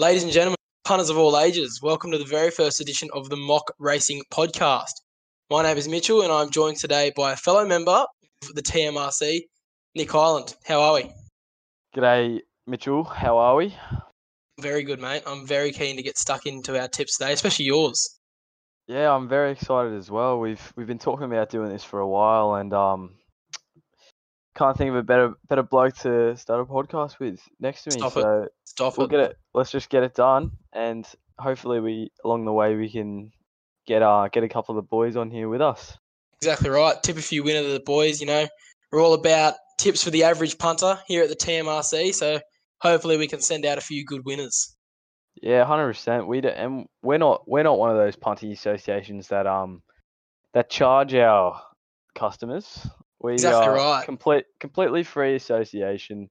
Ladies and gentlemen, punters of all ages, welcome to the very first edition of the Mock Racing Podcast. My name is Mitchell, and I'm joined today by a fellow member of the TMRC, Nick Highland. How are we? G'day, Mitchell. How are we? Very good, mate. I'm very keen to get stuck into our tips today, especially yours. Yeah, I'm very excited as well. We've we've been talking about doing this for a while, and um, can't think of a better better bloke to start a podcast with next to me. Stop it. so Stop we'll it. get it. Let's just get it done, and hopefully we along the way we can get uh get a couple of the boys on here with us. Exactly right. Tip a few winner to the boys. You know, we're all about tips for the average punter here at the TMRC. So hopefully we can send out a few good winners. Yeah, hundred percent. We do, and we're not we're not one of those punty associations that um that charge our customers. We Exactly are right. complete completely free association.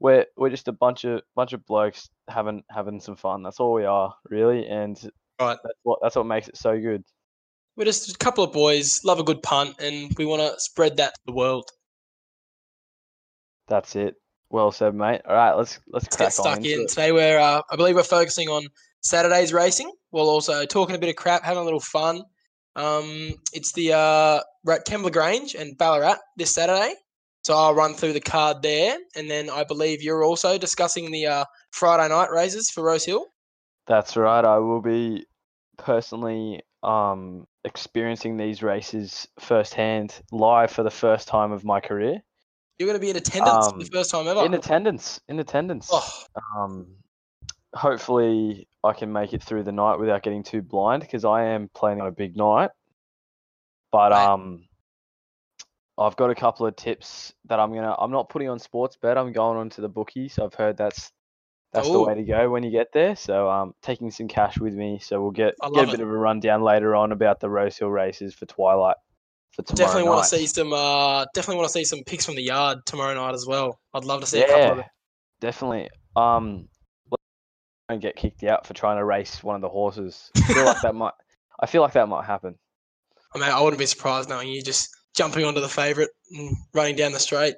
We're we're just a bunch of bunch of blokes having having some fun. That's all we are, really, and Right. that's what that's what makes it so good. We're just a couple of boys, love a good punt, and we want to spread that to the world. That's it. Well said, mate. All right, let's let's Let's crack get stuck in. it. Today we're, uh, I believe we're focusing on Saturday's racing. While also talking a bit of crap, having a little fun. Um, it's the uh, we're at Kembla Grange and Ballarat this Saturday. So I'll run through the card there, and then I believe you're also discussing the uh, Friday night races for Rosehill. That's right. I will be personally um experiencing these races firsthand, live for the first time of my career. You're going to be in attendance for the Um, first time ever. In attendance. In attendance. oh, Um, hopefully, I can make it through the night without getting too blind because I am planning on a big night. But Right. um, I've got a couple of tips that I'm gonna. I'm not putting on Sportsbet. I'm going on to the bookies. I've heard that's that's the way to go when you get there. So um, taking some cash with me. So we'll get get a bit it. of a rundown later on about the Rosehill races for Twilight for tomorrow definitely want to see some. Uh, definitely want to see some picks from the yard tomorrow night as well. I'd love to see a couple of Yeah, them. definitely. Um, don't get kicked out for trying to race one of the horses. I feel like that might. I feel like that might happen. I mean, I wouldn't be surprised knowing you just jumping onto the favourite and running down the straight.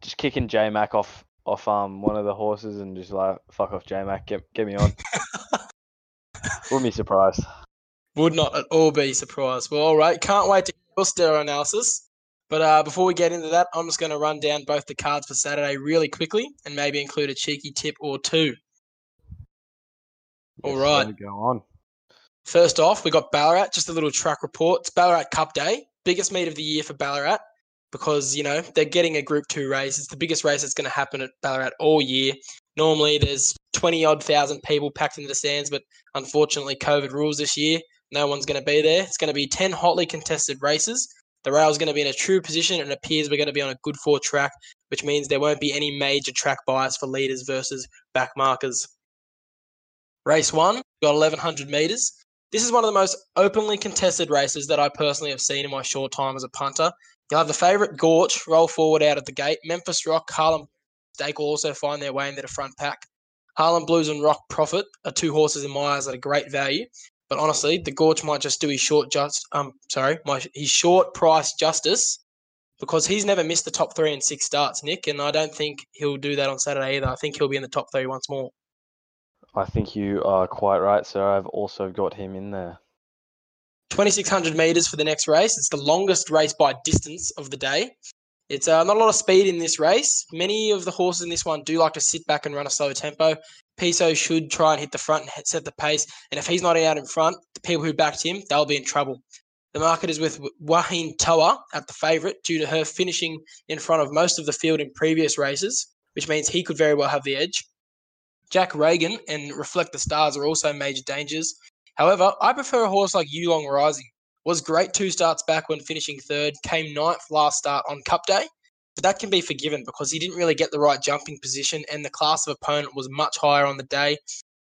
Just kicking J Mac off off um one of the horses and just like fuck off J Mac, get get me on. Wouldn't be surprised. Would not at all be surprised. Well, all right. Can't wait to your stereo analysis. But uh, before we get into that, I'm just going to run down both the cards for Saturday really quickly and maybe include a cheeky tip or two. All Yes, right. let me Go on. First off, we got Ballarat. Just a little track report. It's Ballarat Cup Day, biggest meet of the year for Ballarat because you know they're getting a Group Two race. It's the biggest race that's going to happen at Ballarat all year. Normally, there's twenty odd thousand people packed into the stands, but unfortunately, COVID rules this year. No one's going to be there. It's going to be ten hotly contested races. The rail's going to be in a true position, and it appears we're going to be on a good four track, which means there won't be any major track bias for leaders versus back markers. Race one, got 1100 meters. This is one of the most openly contested races that I personally have seen in my short time as a punter. You'll have the favourite Gorch roll forward out of the gate. Memphis Rock, Harlem Stake will also find their way into the front pack. Harlem Blues and Rock Profit are two horses in my eyes at a great value. But honestly, the Gorch might just do his short just um sorry, my his short price justice because he's never missed the top three in six starts, Nick, and I don't think he'll do that on Saturday either. I think he'll be in the top three once more. I think you are quite right, sir. I've also got him in there. 2600 meters for the next race. It's the longest race by distance of the day. It's uh, not a lot of speed in this race. Many of the horses in this one do like to sit back and run a slow tempo. Piso should try and hit the front and set the pace. And if he's not out in front, the people who backed him, they'll be in trouble. The market is with Wahine Toa at the favourite due to her finishing in front of most of the field in previous races, which means he could very well have the edge. Jack Reagan and Reflect the Stars are also major dangers. However, I prefer a horse like Yulong Rising. Was great two starts back when finishing third, came ninth last start on Cup Day, but that can be forgiven because he didn't really get the right jumping position and the class of opponent was much higher on the day.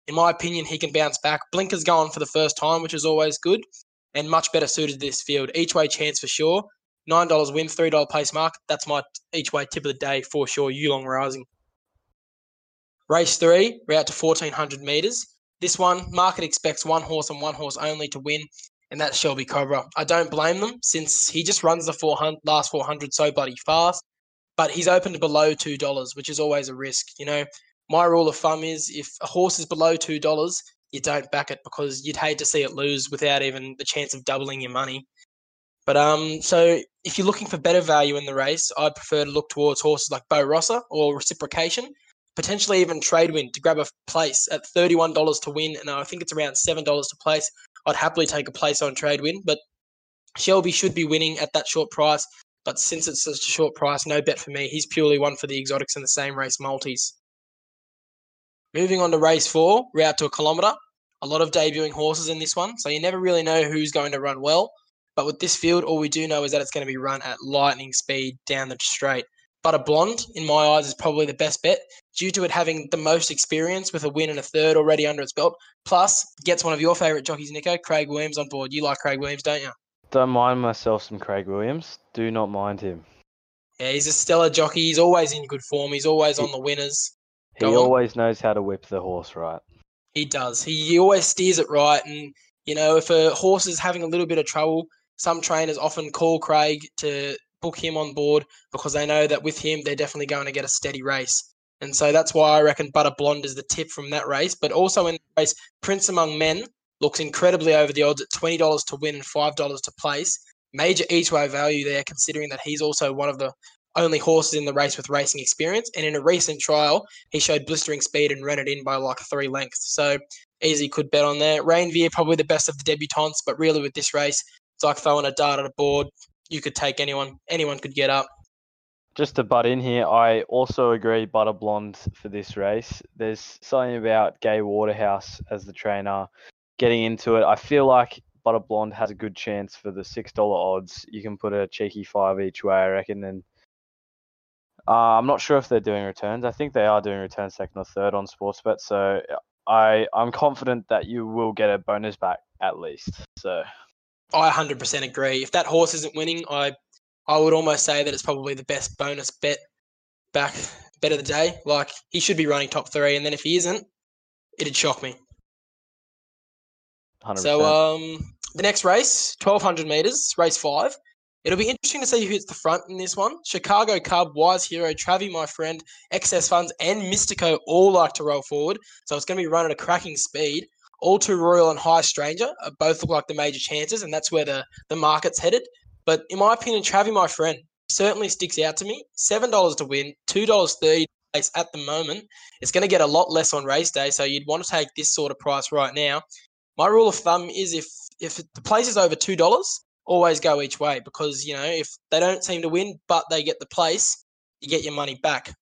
In my opinion, he can bounce back. Blinker's going for the first time, which is always good, and much better suited to this field. Each way chance for sure. $9 win, $3 place mark. That's my each way tip of the day for sure. Yulong Rising. Race three, we're out to 1400 metres. This one, market expects one horse and one horse only to win, and that's Shelby Cobra. I don't blame them since he just runs the 400, last 400 so bloody fast, but he's opened below $2, which is always a risk. You know, my rule of thumb is if a horse is below two dollars, you don't back it because you'd hate to see it lose without even the chance of doubling your money. But um, so if you're looking for better value in the race, I'd prefer to look towards horses like Beau Rossa or Reciprocation, potentially even trade Tradewind to grab a place at thirty-one dollars to win, and I think it's around seven dollars to place. I'd happily take a place on trade Tradewind, but Shelby should be winning at that short price. But since it's such a short price, no bet for me. He's purely one for the exotics in the same race multis. Moving on to race four, we're out to a kilometre. A lot of debuting horses in this one, so you never really know who's going to run well. But with this field, all we do know is that it's going to be run at lightning speed down the straight. Butter Blonde, in my eyes, is probably the best bet due to it having the most experience with a win and a third already under its belt. Plus, gets one of your favourite jockeys, Nico, Craig Williams, on board. You like Craig Williams, don't you? Don't mind myself some Craig Williams. Do not mind him. Yeah, he's a stellar jockey. He's always in good form. He's always on the winners. He always knows how to whip the horse right. He does. He, he always steers it right. And, you know, if a horse is having a little bit of trouble, some trainers often call Craig to book him on board because they know that with him, they're definitely going to get a steady race. And so that's why I reckon Butter Blonde is the tip from that race. But also in the race, Prince Among Men looks incredibly over the odds at $20 to win and $5 to place. Major each way value there, considering that he's also one of the only horses in the race with racing experience. And in a recent trial, he showed blistering speed and ran it in by like three lengths. So easy could bet on there. Rainveer, probably the best of the debutants, but really with this race, it's like throwing a dart at a board. You could take anyone. Anyone could get up. Just to butt in here, I also agree Butter Blonde for this race. There's something about Gay Waterhouse as the trainer getting into it. I feel like Butter Blonde has a good chance for the six dollar odds. You can put a cheeky five each way, I reckon, and uh, I'm not sure if they're doing returns. I think they are doing returns second or third on Sportsbet. So I I'm confident that you will get a bonus back at least. So I 100% agree. If that horse isn't winning, I I would almost say that it's probably the best bonus bet back bet of the day. Like he should be running top three, and then if he isn't, it'd shock me. 100%. So um, the next race, 1200 meters, race five. It'll be interesting to see who hits the front in this one. Chicago Cub, Wise Hero, Travi, my friend, Excess Funds, and Mystico all like to roll forward. So it's going to be run at a cracking speed. All Too Royal and High Stranger uh, both look like the major chances, and that's where the, the market's headed. But in my opinion, Travi, my friend, certainly sticks out to me. $7 to win, $2.30 place at the moment. It's going to get a lot less on race day, so you'd want to take this sort of price right now. My rule of thumb is if if the place is over two dollars, always go each way because you know if they don't seem to win but they get the place, you get your money back.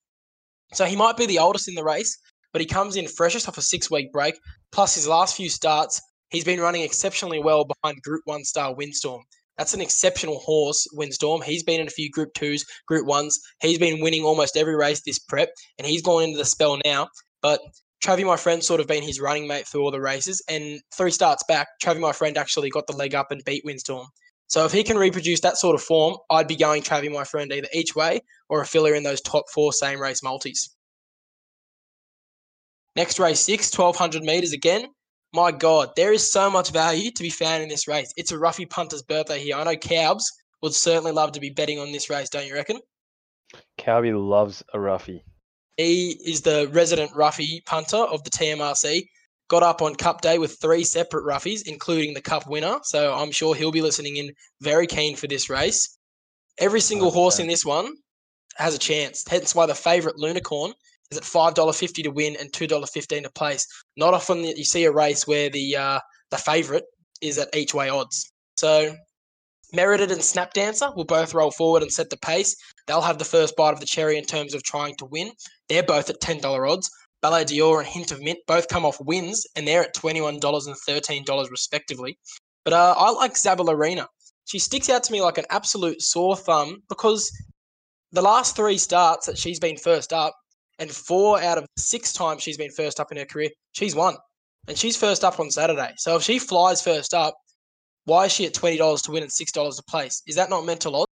So he might be the oldest in the race, but he comes in freshest off a six week break. Plus his last few starts, he's been running exceptionally well behind Group One star Windstorm. That's an exceptional horse, Windstorm. He's been in a few Group Twos, Group Ones. He's been winning almost every race this prep, and he's gone into the spell now. But Travi, my friend, sort of been his running mate through all the races. And three starts back, Travi, my friend, actually got the leg up and beat Windstorm. So if he can reproduce that sort of form, I'd be going Travi, my friend, either each way or a filler in those top four same race multis. Next race six, 1200 metres again. My God, there is so much value to be found in this race. It's a Ruffy punter's birthday here. I know Cowbs would certainly love to be betting on this race, don't you reckon? Cowby loves a Ruffy. He is the resident Ruffy punter of the TMRC. Got up on Cup Day with three separate Ruffies, including the Cup winner. So I'm sure he'll be listening in very keen for this race. Every single horse in this one has a chance. Hence why the favourite Lunicorn is at five dollar fifty to win and two dollar fifteen to place. Not often that you see a race where the uh, the favourite is at each way odds. So Merited and Snap Dancer will both roll forward and set the pace. They'll have the first bite of the cherry in terms of trying to win. They're both at $10 odds. Ballet Dior and Hint of Mint both come off wins, and they're at $21 and $13 respectively. But uh, I like Zabel Arena. She sticks out to me like an absolute sore thumb because the last three starts that she's been first up, and four out of six times she's been first up in her career, she's won. And she's first up on Saturday. So if she flies first up, why is she at twenty dollars to win and six dollars to place? Is that not mental odds?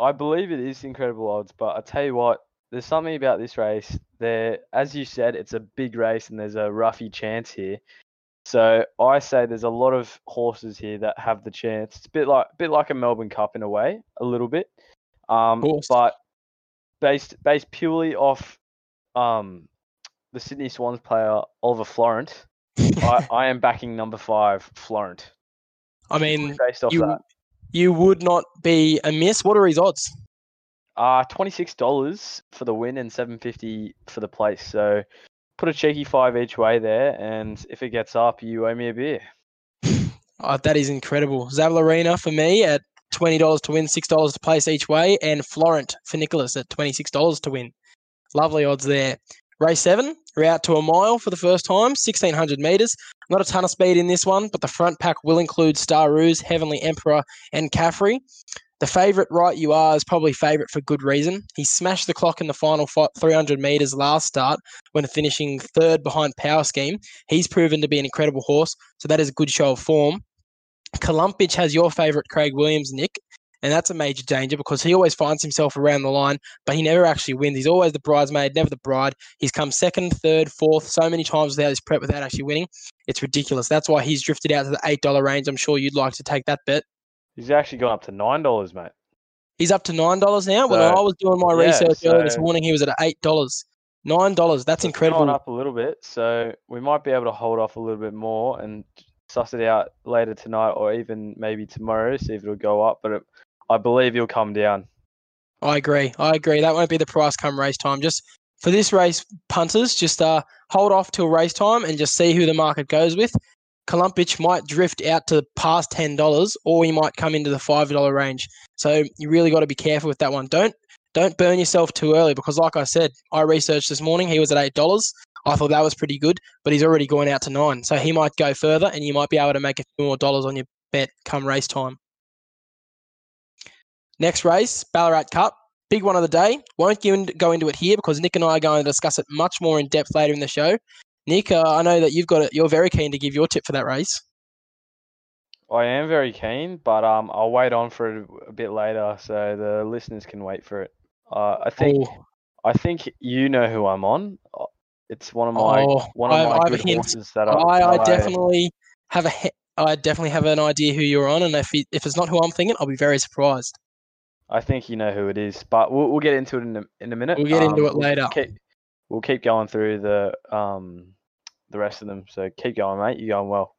I believe it is incredible odds, but I tell you what, there's something about this race. There, as you said, it's a big race and there's a roughy chance here. So I say there's a lot of horses here that have the chance. It's a bit like, a bit like a Melbourne Cup in a way, a little bit. Um, but based based purely off um, the Sydney Swans player Oliver Florent. I, I am backing number five, Florent. I mean, Based off you that. you would not be amiss. What are his odds? Uh twenty six dollars for the win and seven fifty for the place. So put a cheeky five each way there, and if it gets up, you owe me a beer. Oh, that is incredible. Zavalorina for me at twenty dollars to win, six dollars to place each way, and Florent for Nicholas at twenty six dollars to win. Lovely odds there. Race seven, we're out to a mile for the first time, sixteen hundred meters. Not a ton of speed in this one, but the front pack will include Star Ruse, Heavenly Emperor, and Caffrey. The favourite, right you are, is probably favourite for good reason. He smashed the clock in the final 300 metres last start when finishing third behind Power Scheme. He's proven to be an incredible horse, so that is a good show of form. Columbich has your favourite Craig Williams, Nick, and that's a major danger because he always finds himself around the line, but he never actually wins. He's always the bridesmaid, never the bride. He's come second, third, fourth so many times without his prep, without actually winning. It's ridiculous. That's why he's drifted out to the $8 range. I'm sure you'd like to take that bet. He's actually gone up to nine dollars, mate. He's up to nine dollars now. when I was doing my yeah, research earlier this morning, he was at eight dollars. Nine dollars. That's incredible. Gone up a little bit, so we might be able to hold off a little bit more and suss it out later tonight, or even maybe tomorrow, see if it'll go up. But it, I believe he'll come down. I agree. I agree. That won't be the price come race time. Just for this race, punters, just uh, hold off till race time and just see who the market goes with. Columbich might drift out to past ten dollars, or he might come into the five dollar range. So you really got to be careful with that one. Don't don't burn yourself too early because, like I said, I researched this morning. He was at eight dollars. I thought that was pretty good, but he's already going out to nine. So he might go further, and you might be able to make a few more dollars on your bet come race time. Next race, Ballarat Cup. Big one of the day. Won't go go into it here because Nick and I are going to discuss it much more in depth later in the show. Nick, uh, I know that you've got it. You're very keen to give your tip for that race. I am very keen, but um, I'll wait on for it a bit later so the listeners can wait for it. Uh, I think Oh, I think you know who I'm on. Uh, It's one of my Oh, one of I- my I good horses that I, I, I definitely have a. I definitely have an idea who you're on, and if he, if it's not who I'm thinking, I'll be very surprised. I think you know who it is, but we'll we'll get into it in a, in a minute. We'll get into Um, it we'll later. Keep, we'll keep going through the um the rest of them. So keep going, mate. You're going well.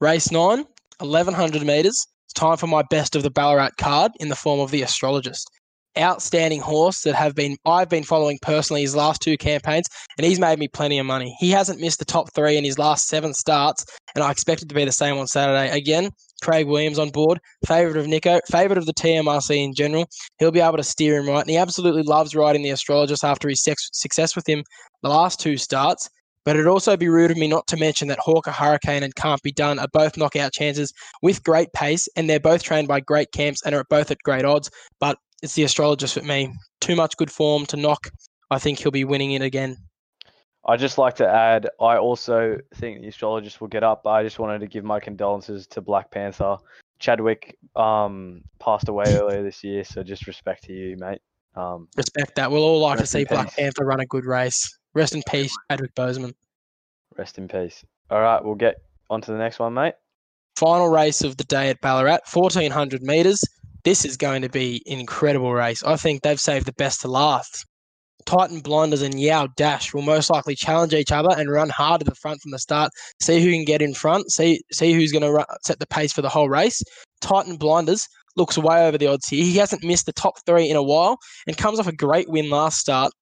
Race nine, 1100 meters. It's time for my best of the Ballarat card in the form of the astrologist. Outstanding horse that have been I've been following personally his last two campaigns, and he's made me plenty of money. He hasn't missed the top three in his last seven starts, and I expect it to be the same on Saturday. Again, Craig Williams on board, favourite of Nico, favourite of the TMRC in general. He'll be able to steer him right, and he absolutely loves riding the astrologist after his sex- success with him the last two starts. But it'd also be rude of me not to mention that Hawker Hurricane and Can't Be Done are both knockout chances with great pace, and they're both trained by great camps and are both at great odds. But it's the astrologist for me. Too much good form to knock. I think he'll be winning it again. I just like to add, I also think the astrologist will get up. I just wanted to give my condolences to Black Panther. Chadwick um passed away earlier this year, so just respect to you, mate. Um, Respect that. We'll all like to see Black. Panther run a good race. Rest in peace, Chadwick Boseman. rest in peace. All right, we'll get on to the next one, mate. Final race of the day at Ballarat, 1400 metres. This is going to be an incredible race. I think they've saved the best to last. Titan Blinders and Yao Dash will most likely challenge each other and run hard to the front from the start. See who can get in front. See see who's going to set the pace for the whole race. Titan Blinders looks way over the odds here. He hasn't missed the top three in a while and comes off a great win last start.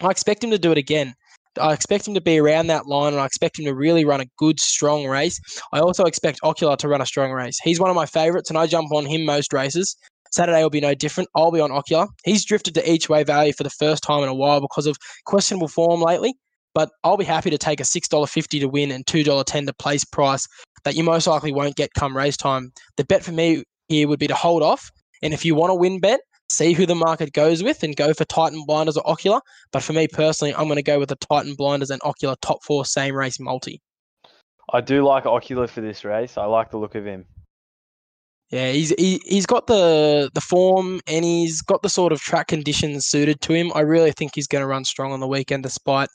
I expect him to do it again. I expect him to be around that line, and I expect him to really run a good, strong race. I also expect Ocular to run a strong race. He's one of my favourites, and I jump on him most races. Saturday will be no different. I'll be on Ocular. He's drifted to each way value for the first time in a while because of questionable form lately. But I'll be happy to take a six dollar fifty to win and two dollar ten to place price that you most likely won't get come race time. The bet for me here would be to hold off, and if you want to win bet, see who the market goes with and go for Titan Blinders or Ocular. But for me personally, I'm going to go with the Titan Blinders and Ocular top four same race multi. I do like Ocular for this race. I like the look of him. Yeah, he's he, he's got the the form and he's got the sort of track conditions suited to him. I really think he's going to run strong on the weekend, despite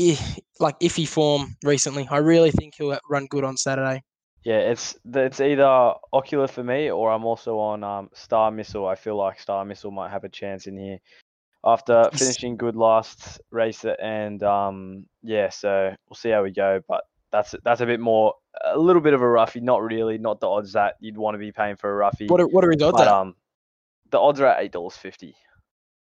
i like iffy form recently. I really think he'll run good on Saturday. Yeah, it's it's either Ocular for me or I'm also on um, Star Missile. I feel like Star Missile might have a chance in here. after finishing good last race, and um, yeah, so we'll see how we go. But that's that's a bit more, a little bit of a roughie. Not really, not the odds that you'd want to be paying for a roughie. What are, what are his odds but at? um, the odds are at eight dollars fifty.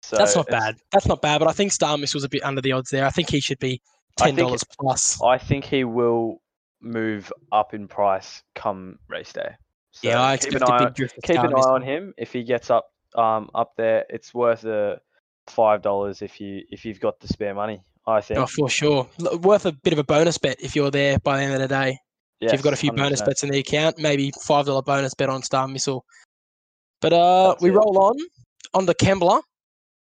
So That's not bad. That's not bad. But I think Star Missile was a bit under the odds there. I think he should be ten dollars plus. I think he will move up in price come race day. So yeah, I keep an eye on- big drift. for keep an eye on him. If he gets up um up there, it's worth a five dollars if you if you've got the spare money. I think. Oh, for sure. Worth a bit of a bonus bet if you're there by the end of the day. if you've got a few bonus 100%. bets in the account, maybe five dollar bonus bet on Star Missile. But uh, That's we it. roll on on the Kembla.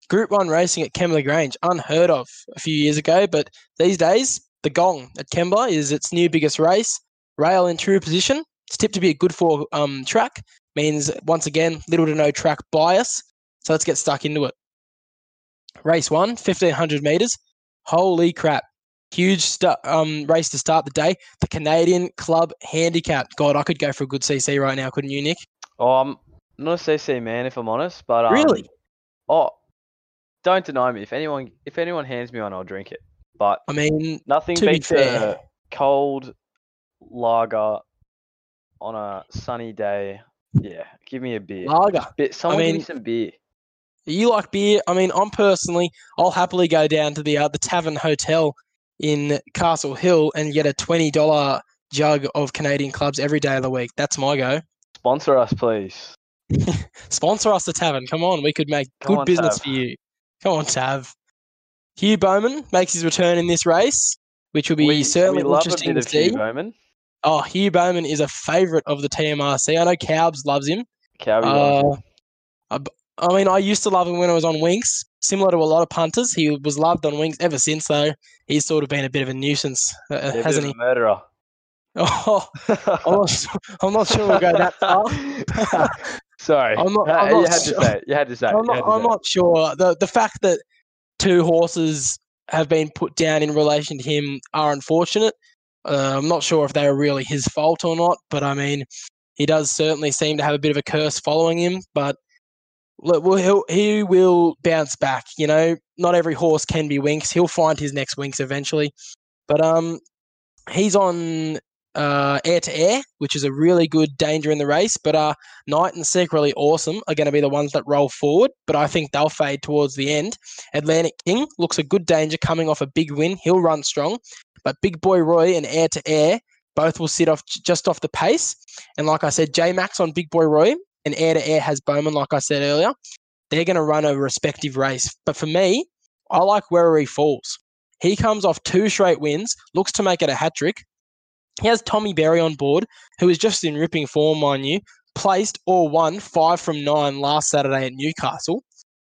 Group One racing at Kembla Grange, unheard of a few years ago, but these days the Gong at Kembla is its new biggest race. Rail in true position. It's tipped to be a good for um track. Means once again little to no track bias. So let's get stuck into it. Race one, 1500 meters. Holy crap! Huge stu- um, race to start the day. The Canadian Club Handicap. God, I could go for a good CC right now, couldn't you, Nick? Oh, I'm not a CC man if I'm honest, but um, Really? Oh, don't deny me. If anyone if anyone hands me one, I'll drink it. But I mean, nothing to be beats fair- a cold lager on a sunny day. Yeah, give me a beer. lager. Bit, someone give mean- me some beer. You like beer? I mean, I'm personally, I'll happily go down to the uh, the Tavern Hotel in Castle Hill and get a twenty dollar jug of Canadian clubs every day of the week. That's my go. Sponsor us, please. Sponsor us, the Tavern. Come on, we could make Come good on, business Tav. for you. Come on, Tav. Hugh Bowman makes his return in this race, which will be we, certainly we interesting to of Hugh see. Bowman. Oh, Hugh Bowman is a favourite of the TMRC. I know Cowbs loves him. Loves Uh, him. I, mean, I used to love him when I was on Winx. Similar to a lot of punters, he was loved on Winx ever since. Though he's sort of been a bit of a nuisance, uh, Yeah, a hasn't he? a murderer. Oh, I'm not, su- I'm not sure we'll go that far. Sorry, I'm not- I'm you not had to sure. say it. You had to say it. I'm not, I'm say not sure. The the fact that two horses have been put down in relation to him are unfortunate. Uh, I'm not sure if they were really his fault or not, but I mean, he does certainly seem to have a bit of a curse following him. But well, he'll, he will bounce back. You know, not every horse can be Winx. He'll find his next Winx eventually. But um, he's on uh, air to air, which is a really good danger in the race. But uh, Knight and Secretly Awesome are going to be the ones that roll forward, but I think they'll fade towards the end. Atlantic King looks a good danger coming off a big win. He'll run strong. But Big Boy Roy and Air to Air both will sit off just off the pace. And like I said, J Max on Big Boy Roy and Air to Air has Bowman, like I said earlier. They're going to run a respective race. But for me, I like where he falls. He comes off two straight wins, looks to make it a hat trick. He has Tommy Berry on board, who is just in ripping form, mind you placed or won five from nine last Saturday at Newcastle.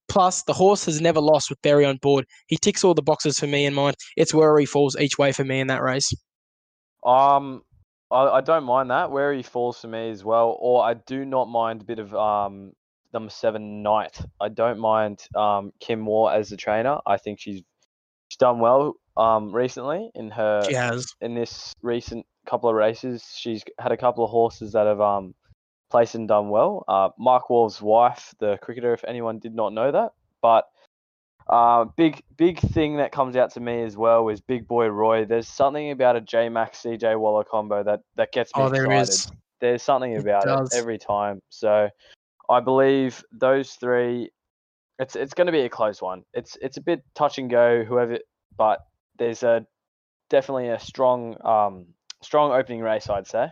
Plus, the horse has never lost with Berry on board. He ticks all the boxes for me in mind. It's where he falls each way for me in that race. Um, I, I don't mind that where he falls for me as well, or I do not mind a bit of um number seven Knight. I don't mind um Kim Waugh as the trainer. I think she's she's done well um recently in her She has. in this recent couple of races. She's had a couple of horses that have um placed and done well. Uh, Mark Waugh's wife, the cricketer, if anyone did not know that, but. Uh, big big thing that comes out to me as well is Big Boy Roy. There's something about a J Max CJ Waller combo that that gets me Oh, there excited. is. There's something about does. it every time. So I believe those three. It's it's going to be a close one. It's it's a bit touch and go. Whoever, but there's a definitely a strong um strong opening race. I'd say.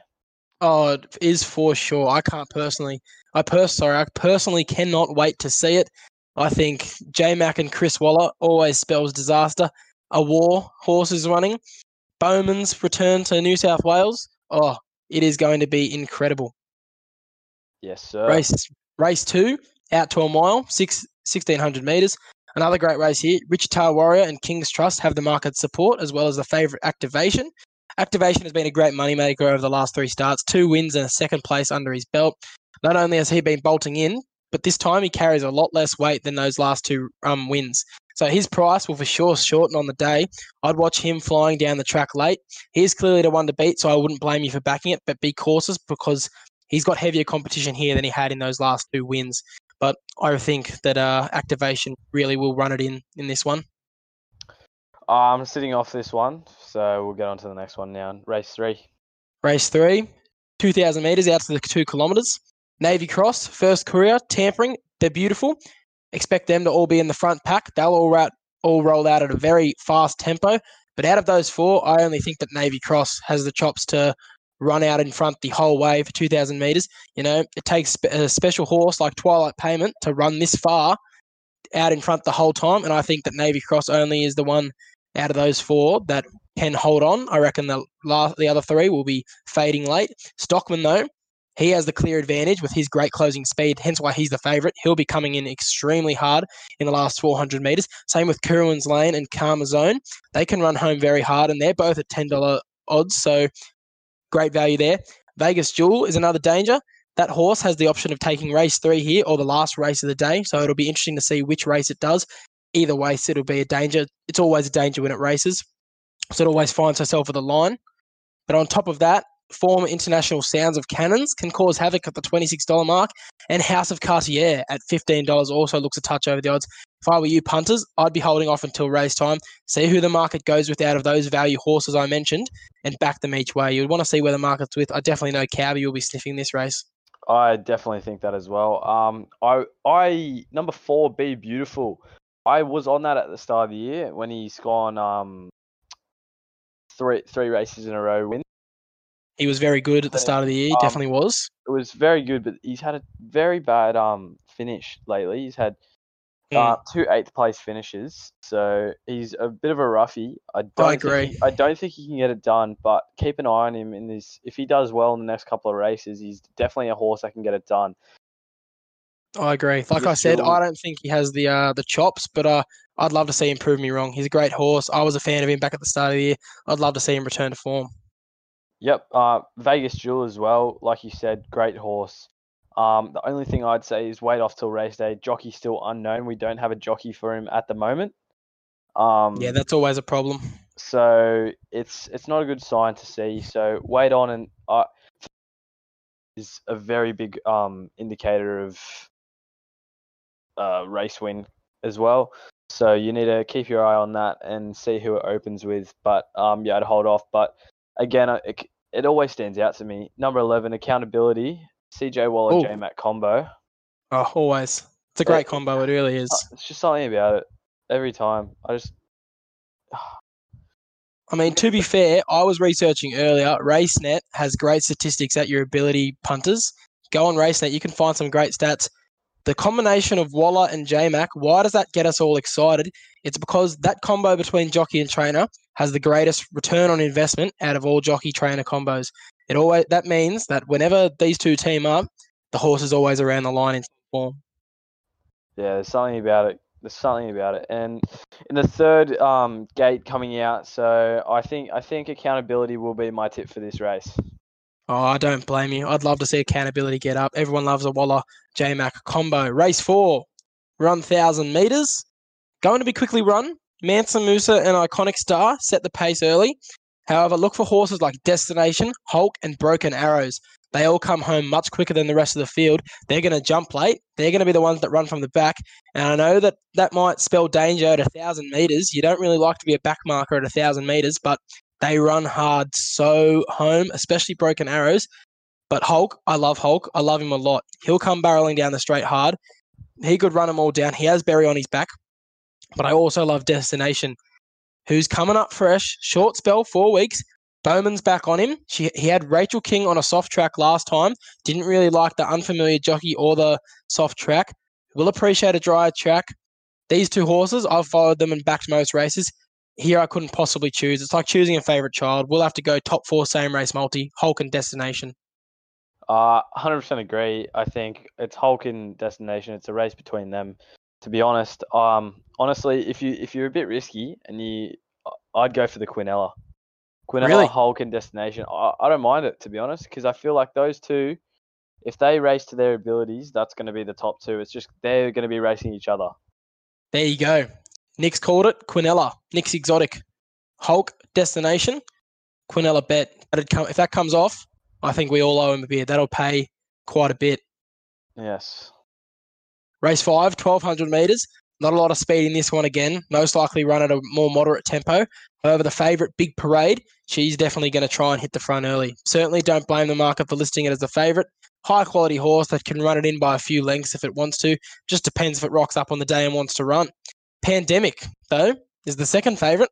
Oh, it is for sure. I can't personally. I pers- sorry, I personally cannot wait to see it. I think J Mac and Chris Waller always spells disaster. A war horse is running. Bowman's return to New South Wales. Oh, it is going to be incredible. Yes, sir. Race race two, out to a mile, six, 1600 metres. Another great race here. Wichita Warrior and King's Trust have the market support as well as the favourite Activation. Activation has been a great moneymaker over the last three starts, two wins and a second place under his belt. Not only has he been bolting in, but this time he carries a lot less weight than those last two um, wins. So his price will for sure shorten on the day. I'd watch him flying down the track late. He is clearly the one to beat, so I wouldn't blame you for backing it, but be cautious because he's got heavier competition here than he had in those last two wins. But I think that uh, activation really will run it in in this one. I'm sitting off this one, so we'll get on to the next one now. Race three. Race three, 2,000 metres out to the two kilometres. Navy Cross, first career, tampering. They're beautiful. Expect them to all be in the front pack. They'll all, all roll out at a very fast tempo. But out of those four, I only think that Navy Cross has the chops to run out in front the whole way for 2,000 metres. You know, it takes a special horse like Twilight Payment to run this far out in front the whole time. And I think that Navy Cross only is the one out of those four that can hold on. I reckon the last, the other three will be fading late. Stockman, though, he has the clear advantage with his great closing speed, hence why he's the favourite. He'll be coming in extremely hard in the last 400 metres. Same with Kerwin's Lane and Karma Zone. They can run home very hard, and they're both at $10 odds, so great value there. Vegas Jewel is another danger. That horse has the option of taking race three here or the last race of the day, so it'll be interesting to see which race it does. Either way, it'll be a danger. It's always a danger when it races, so it always finds herself at the line. But on top of that, former international Sounds of Cannons can cause havoc at the $26 mark, and House of Cartier at $15 also looks a touch over the odds. If I were you punters, I'd be holding off until race time, see who the market goes with out of those value horses I mentioned, and back them each way. You'd want to see where the market's with. I definitely know Cowby will be sniffing this race. I definitely think that as well. Um, I, I number four, Be Beautiful. I was on that at the start of the year when he's gone um three three races in a row win. He was very good at the start of the year. He Um, definitely was. It was very good, but he's had a very bad um finish lately. He's had uh, Mm. two eighth place finishes, so he's a bit of a roughie. I don't think agree. he- I don't think he can get it done, but keep an eye on him in this. If he does well in the next couple of races, he's definitely a horse that can get it done. I agree. Like I said, I don't think he has the uh, the chops, but uh, I'd love to see him prove me wrong. He's a great horse. I was a fan of him back at the start of the year. I'd love to see him return to form. Yep, uh, Vegas Jewel as well. Like you said, great horse. Um, the only thing I'd say is wait off till race day. Jockey still unknown. We don't have a jockey for him at the moment. Um, Yeah, that's always a problem. so it's it's not a good sign to see. So wait on and uh, is a very big um indicator of uh race win as well. So you need to keep your eye on that and see who it opens with. But um yeah, I'd hold off. But again, it, it always stands out to me. Number eleven, accountability. CJ Waller Ooh. J Mac combo. Oh, always. It's a great combo. It really is. Uh, It's just something about it every time. I just I mean, to be fair, I was researching earlier. RaceNet has great statistics at your ability punters. Go on RaceNet, you can find some great stats. The combination of Waller and JMac, why does that get us all excited? It's because that combo between jockey and trainer has the greatest return on investment out of all jockey trainer combos. It always that means that whenever these two team up, the horse is always around the line in form. Yeah, there's something about it. There's something about it. And in the third um, gate coming out, so I think I think accountability will be my tip for this race. Oh, I don't blame you. I'd love to see accountability get up. Everyone loves a Waller J Mac combo. Race four, run thousand meters. Going to be quickly run. Mansa Musa an Iconic Star set the pace early. However, look for horses like Destination, Hulk, and Broken Arrows. They all come home much quicker than the rest of the field. They're going to jump late. They're going to be the ones that run from the back. And I know that that might spell danger at a thousand meters. You don't really like to be a back marker at a thousand meters, but they run hard so home, especially broken arrows. But Hulk, I love Hulk. I love him a lot. He'll come barreling down the straight hard. He could run them all down. He has Berry on his back. But I also love Destination, who's coming up fresh. Short spell, four weeks. Bowman's back on him. She, he had Rachel King on a soft track last time. Didn't really like the unfamiliar jockey or the soft track. Will appreciate a dry track. These two horses, I've followed them and backed most races here I couldn't possibly choose. It's like choosing a favorite child. We'll have to go top four same race multi, Hulk and Destination. Uh, 100% agree. I think it's Hulk and Destination. It's a race between them. To be honest, um, honestly, if you if you're a bit risky and you, I'd go for the Quinella. Quinella, Really? Hulk, and Destination. I, I don't mind it to be honest, because I feel like those two, if they race to their abilities, that's going to be the top two. It's just they're going to be racing each other. There you go. Nick's called it. Quinella. Nick's exotic. Hulk, Destination. Quinella bet. Come, if that comes off, I think we all owe him a beer. That'll pay quite a bit. Yes. Race five, 1200 metres. Not a lot of speed in this one again. Most likely run at a more moderate tempo. However, the favourite, Big Parade, she's definitely going to try and hit the front early. Certainly don't blame the market for listing it as the favourite. High quality horse that can run it in by a few lengths if it wants to. Just depends if it rocks up on the day and wants to run. Pandemic, though, is the second favourite.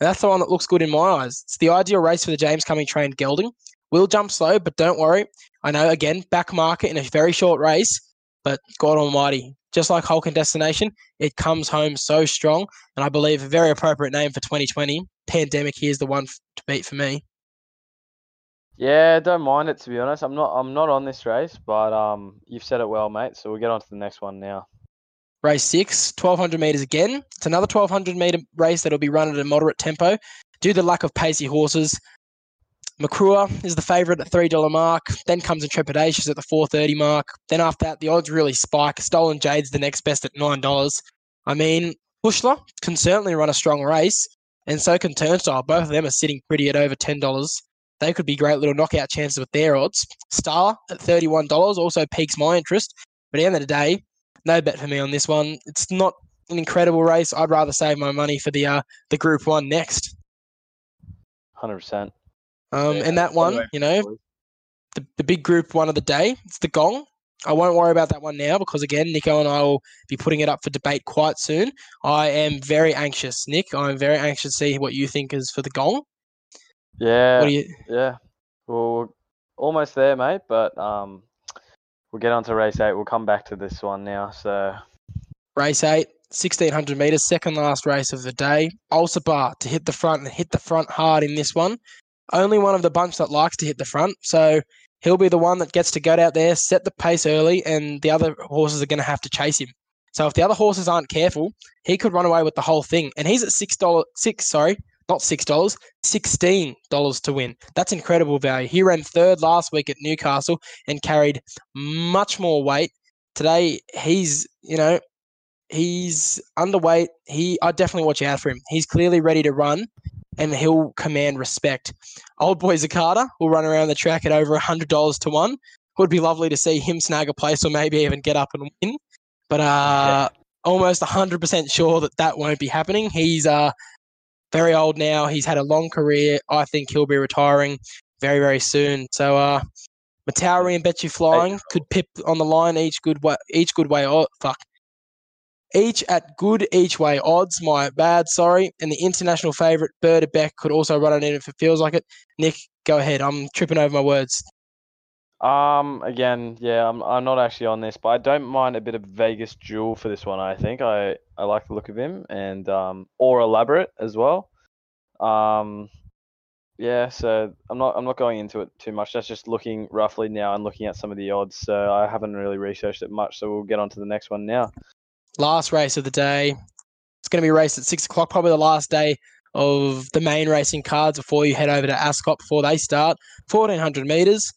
And That's the one that looks good in my eyes. It's the ideal race for the James Cumming trained gelding. Will jump slow, but don't worry. I know, again, back market in a very short race, but God Almighty, just like Hulk and Destination, it comes home so strong. And I believe a very appropriate name for 2020. Pandemic here's the one to beat for me. Yeah, don't mind it to be honest. I'm not I'm not on this race, but um you've said it well, mate. So we'll get on to the next one now. Race six, 1200 metres again. It's another 1200 metre race that'll be run at a moderate tempo. Due to the lack of pacey horses, Macrua is the favourite at $3 mark. Then comes Intrepidatious at the 430 mark. Then after that, the odds really spike. Stolen Jade's the next best at $9. I mean, Bushler can certainly run a strong race, and so can Turnstile. Both of them are sitting pretty at over $10. They could be great little knockout chances with their odds. Star at $31 also piques my interest. But at the end of the day, no bet for me on this one. It's not an incredible race. I'd rather save my money for the uh, the Group One next. Hundred percent. Um, and that one, you know, the, the big Group One of the day. It's the Gong. I won't worry about that one now because again, Nico and I will be putting it up for debate quite soon. I am very anxious, Nick. I'm very anxious to see what you think is for the Gong. Yeah. What do you? Yeah. Well, almost there, mate. But um, we'll get on to race eight. We'll come back to this one now. So Race eight, 1600 metres, second last race of the day. Ulsabar to hit the front and hit the front hard in this one. Only one of the bunch that likes to hit the front. So he'll be the one that gets to go out there, set the pace early, and the other horses are going to have to chase him. So if the other horses aren't careful, he could run away with the whole thing. And he's at six dollars, six sorry, not six dollars, sixteen dollars to win. That's incredible value. He ran third last week at Newcastle and carried much more weight. Today he's you know he's underweight. He I definitely watch out for him. He's clearly ready to run, and he'll command respect. Old boy Zakata will run around the track at over hundred dollars to one. It Would be lovely to see him snag a place or maybe even get up and win. But uh, almost hundred percent sure that that won't be happening. He's uh very old now. He's had a long career. I think he'll be retiring very very soon. So uh. Matauri and Bet You Flying could pip on the line each good way. Each good way. Oh fuck! each at good each way odds. My bad, sorry. And the international favourite, Berta Beck, could also run it in if it feels like it. Nick, go ahead. I'm tripping over my words. Um, again, yeah, I'm I'm not actually on this, but I don't mind a bit of Vegas Jewel for this one. I think I I like the look of him, and um, or elaborate as well. Um, yeah, so I'm not I'm not going into it too much. That's just looking roughly now and looking at some of the odds. So I haven't really researched it much. So we'll get on to the next one now last race of the day. It's going to be raced at six o'clock, probably the last day of the main racing cards before you head over to Ascot before they start. 1400 metres.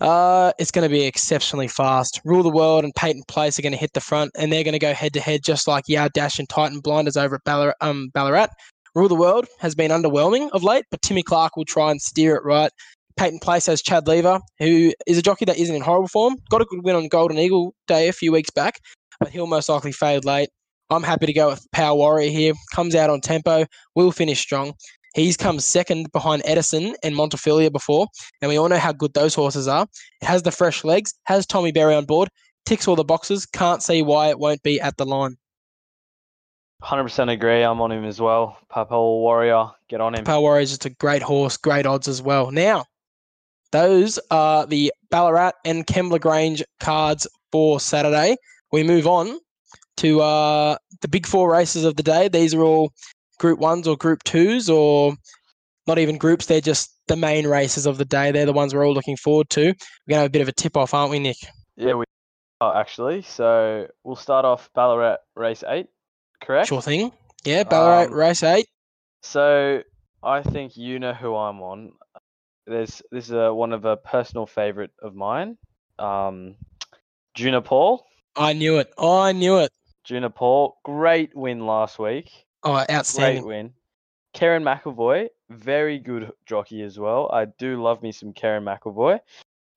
Uh, it's going to be exceptionally fast. Rule the World and Peyton Place are going to hit the front, and they're going to go head to head just like Yard Dash and Titan Blinders over at Ballarat. Um, Ballarat. Rule the World has been underwhelming of late, but Timmy Clark will try and steer it right. Peyton Place has Chad Lever, who is a jockey that isn't in horrible form. Got a good win on Golden Eagle Day a few weeks back, but he'll most likely fade late. I'm happy to go with Power Warrior here. Comes out on tempo, will finish strong. He's come second behind Edison and Montefilia before, and we all know how good those horses are. It has the fresh legs, has Tommy Berry on board, ticks all the boxes. Can't see why it won't be at the line. 100% agree. I'm on him as well. Power Warrior, get on him. Power Warrior is just a great horse, great odds as well. Now, those are the Ballarat and Kembla Grange cards for Saturday we move on to uh, the big four races of the day. These are all group ones or group twos or not even groups. They're just the main races of the day. They're the ones we're all looking forward to. We're going to have a bit of a tip off, aren't we, Nick? Yeah, we are actually. So we'll start off Ballarat race eight, correct? Sure thing. Yeah, Ballarat um, race eight. So I think you know who I'm on. There's this is a, one of a personal favorite of mine. Um, Juna Paul. I knew it. I knew it. Juna Paul, great win last week. Oh, outstanding. Great win. Kerrin McEvoy, very good jockey as well. I do love me some Kerrin McEvoy.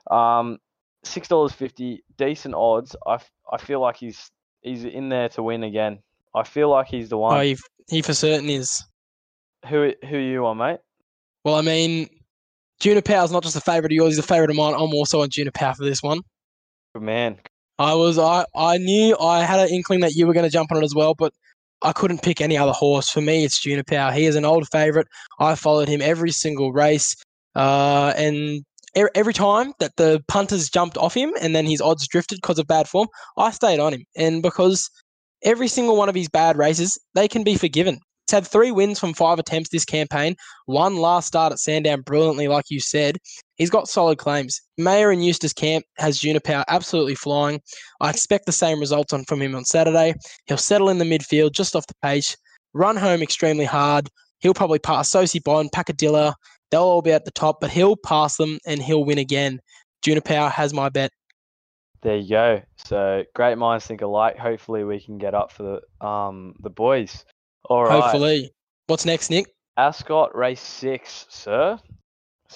Um, six dollars fifty, decent odds. I, I feel like he's he's in there to win again. I feel like he's the one. Oh, he, he for certain is. Who who you on, mate? Well, I mean, Juniper's not just a favourite of yours; he's a favourite of mine. I'm also on Juniper Power for this one. Good man. I was I I knew I had an inkling that you were going to jump on it as well, but I couldn't pick any other horse. For me, it's Juniper. He is an old favourite. I followed him every single race, uh, and er- every time that the punters jumped off him and then his odds drifted because of bad form, I stayed on him. And because every single one of his bad races, they can be forgiven. He's had three wins from five attempts this campaign. One last start at Sandown brilliantly, like you said. He's got solid claims. Maher and Eustace Camp has Juniper absolutely flying. I expect the same results on from him on Saturday. He'll settle in the midfield just off the pace, run home extremely hard. He'll probably pass Sosi Bond, Pacadilla. They'll all be at the top, but he'll pass them and he'll win again. Juniper has my bet. There you go. So great minds think alike. Hopefully we can get up for the um the boys. All right. Hopefully. What's next, Nick? Ascot race six, sir.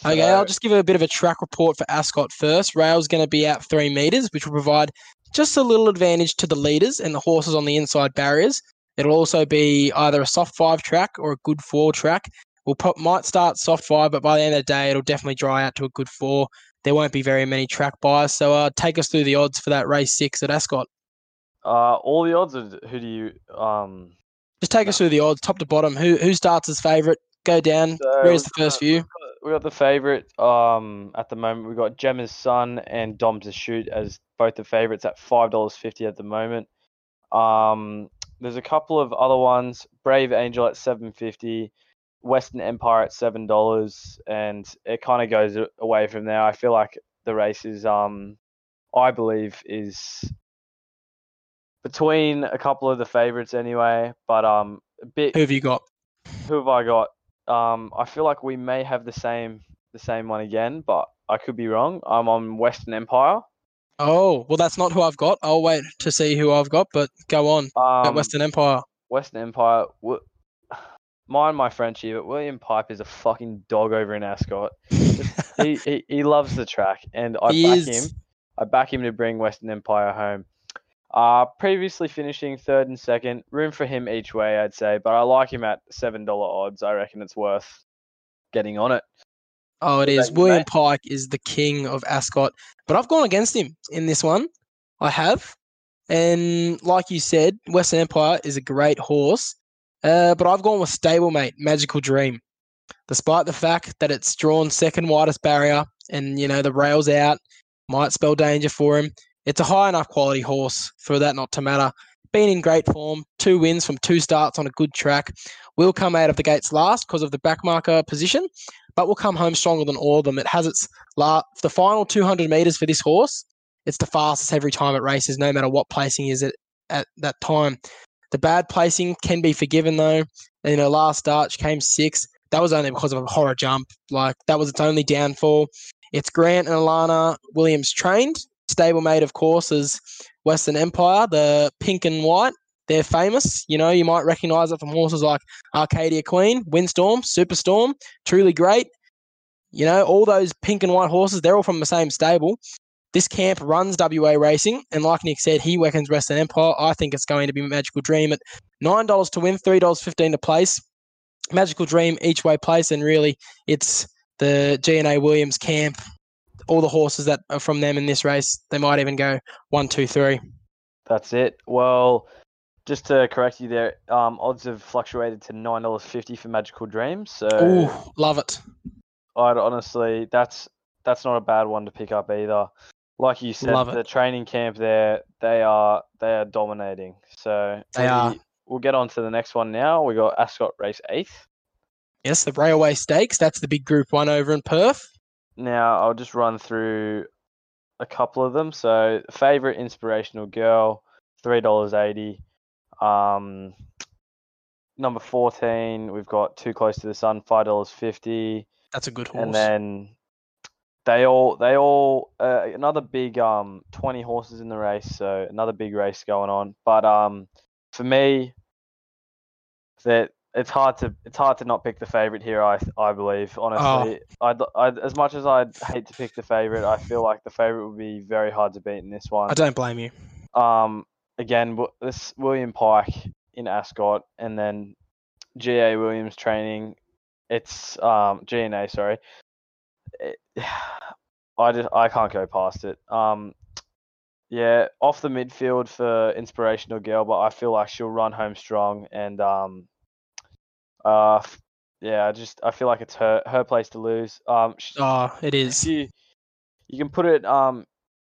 Okay, I'll just give a bit of a track report for Ascot first. Rail's going to be out three metres, which will provide just a little advantage to the leaders and the horses on the inside barriers. It'll also be either a soft five track or a good four track. We'll pro- might start soft five, but by the end of the day, it'll definitely dry out to a good four. There won't be very many track buys. So uh, take us through the odds for that race six at Ascot. Uh, all the odds. Of who do you um? Just take us through the odds, top to bottom. Who who starts as favourite? Go down. So Where's the first got- view? We got the favorite um at the moment. We got Gemma's son and Dom to shoot as both the favorites at five dollars fifty at the moment. Um, there's a couple of other ones. Brave Angel at seven fifty, Western Empire at seven dollars, and it kind of goes away from there. I feel like the race is um, I believe is between a couple of the favorites anyway, but um, a bit Who have you got? who have I got? Um, I feel like we may have the same the same one again, but I could be wrong. I'm on Western Empire. Oh, well, that's not who I've got. I'll wait to see who I've got, but go on. Um, Western Empire. Western Empire. W- mind my French here, but William Pike is a fucking dog over in Ascot. he, he he loves the track, and I He back is. him. I back him to bring Western Empire home. Uh, previously finishing third and second, room for him each way, I'd say, but I like him at seven dollar odds. I reckon it's worth getting on it. Oh, it is. What is. you, William mate? Pike is the king of Ascot, but I've gone against him in this one. I have. And like you said, Western Empire is a great horse, uh, but I've gone with stablemate Magical Dream. Despite the fact that it's drawn second widest barrier and, you know, the rails out might spell danger for him, it's a high enough quality horse for that not to matter. Been in great form, two wins from two starts on a good track. Will come out of the gates last because of the backmarker position, but will come home stronger than all of them. It has its the final 200 meters for this horse. It's the fastest every time it races, no matter what placing is it at that time. The bad placing can be forgiven though. And In her last start, she came sixth. That was only because of a horror jump. Like that was its only downfall. It's Grant and Alana Williams trained. Stablemate, of course, is Western Empire, the pink and white. They're famous. You know, you might recognize it from horses like Arcadia Queen, Windstorm, Superstorm, Truly Great. You know, all those pink and white horses, they're all from the same stable. This camp runs WA racing, and like Nick said, he reckons Western Empire. I think it's going to be Magical Dream at nine dollars to win, three dollars fifteen to place. Magical Dream each way place, and really, it's the G&A Williams camp. All the horses that are from them in this race, they might even go one, two, three. That's it. Well, just to correct you there, um, odds have fluctuated to nine dollars fifty for Magical Dreams. So Ooh, love it. I'd honestly, that's that's not a bad one to pick up either. Like you said, the training camp there, they are they are dominating. So They are. We'll get on to the next one now. We got Ascot race eighth. Yes, the Railway Stakes. That's the big Group One over in Perth. Now I'll just run through a couple of them. So favorite inspirational girl, three dollars eighty. Um, number fourteen, we've got too close to the sun, five dollars fifty. That's a good horse. and then they all they all uh, another big um 20 horses in the race so another big race going on but um for me that it's hard to it's hard to not pick the favorite here i i believe honestly I'd, I'd as much as i'd hate to pick the favorite i feel like the favorite would be very hard to beat in this one I don't blame you. um again, this William Pike in Ascot, and then GA Williams training. It's um GNA, sorry. It, I just I can't go past it. Um, yeah, off the midfield for inspirational girl, but I feel like she'll run home strong and um, uh, yeah, I just I feel like it's her her place to lose. Um, sh- Oh, it is. you you can put it um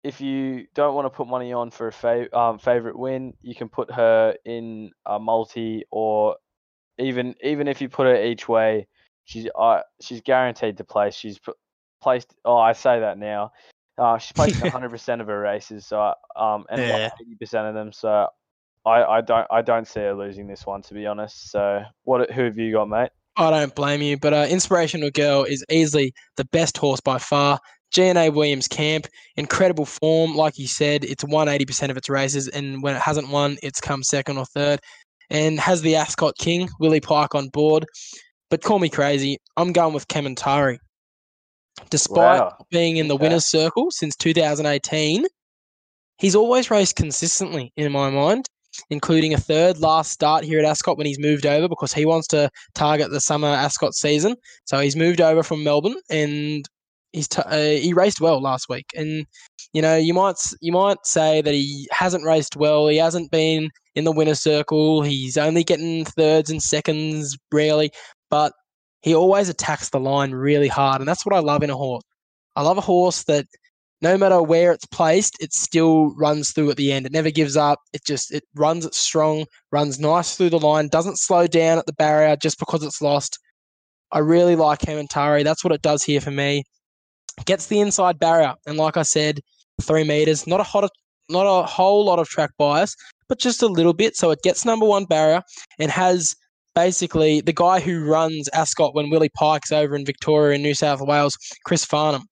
if you don't want to put money on for a fa- um, favorite win, you can put her in a multi or even even if you put her each way, she's uh, she's guaranteed to place. She's put, placed. Oh, I say that now. Uh, she's placed 100 percent of her races, so um and Yeah. 80 percent of them. So I, I don't I don't see her losing this one to be honest. So what who have you got, mate? I don't blame you, but uh, Inspirational Girl is easily the best horse by far. GNA Williams Camp, incredible form. Like you said, it's won 80% of its races, and when it hasn't won, it's come second or third. And has the Ascot King, Willie Pike, on board. But call me crazy, I'm going with Kementari. Despite Wow. being in the Okay. winner's circle since 2018, he's always raced consistently in my mind, including a third last start here at Ascot when he's moved over because he wants to target the summer Ascot season. So he's moved over from Melbourne and he's t- uh, he raced well last week. And you know you might you might say that he hasn't raced well. He hasn't been in the winner's circle. He's only getting thirds and seconds rarely, but he always attacks the line really hard, and that's what I love in a horse. I love a horse that no matter where it's placed, it still runs through at the end. It never gives up. It just it runs it strong, runs nice through the line, doesn't slow down at the barrier just because it's lost. I really like Kementari. That's what it does here for me. Gets the inside barrier, and like I said, three meters. Not a hot, not a whole lot of track bias, but just a little bit. So it gets number one barrier and has basically the guy who runs Ascot when Willie Pike's over in Victoria in New South Wales, Chris Parnham.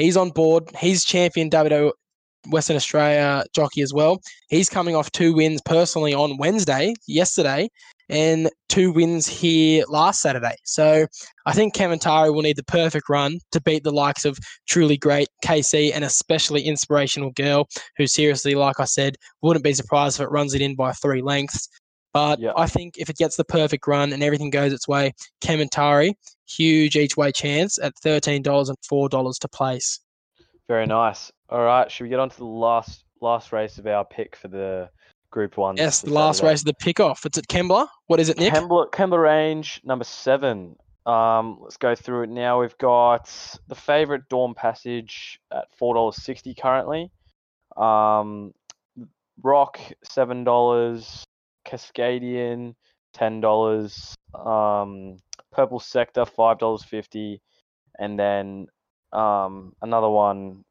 He's on board. He's champion WO Western Australia jockey as well. He's coming off two wins personally on Wednesday, yesterday, and two wins here last Saturday. So I think Kementari will need the perfect run to beat the likes of truly great KC and especially inspirational girl, who seriously, like I said, wouldn't be surprised if it runs it in by three lengths. But Yeah. I think if it gets the perfect run and everything goes its way, Kementari, huge each way chance at $13 and $4 to place. Very nice. All right, should we get on to the last last race of our pick for the Group One? Yes, the last Saturday? race of the pick-off. It's at Kembla. What is it, Nick? Kembla, Kembla Grange number seven. Um, let's go through it now. We've got the favorite Dawn Passage at four dollars sixty currently. Um, Rock seven dollars. Cascadian ten dollars. Um, Purple Sector five dollars fifty, and then um another one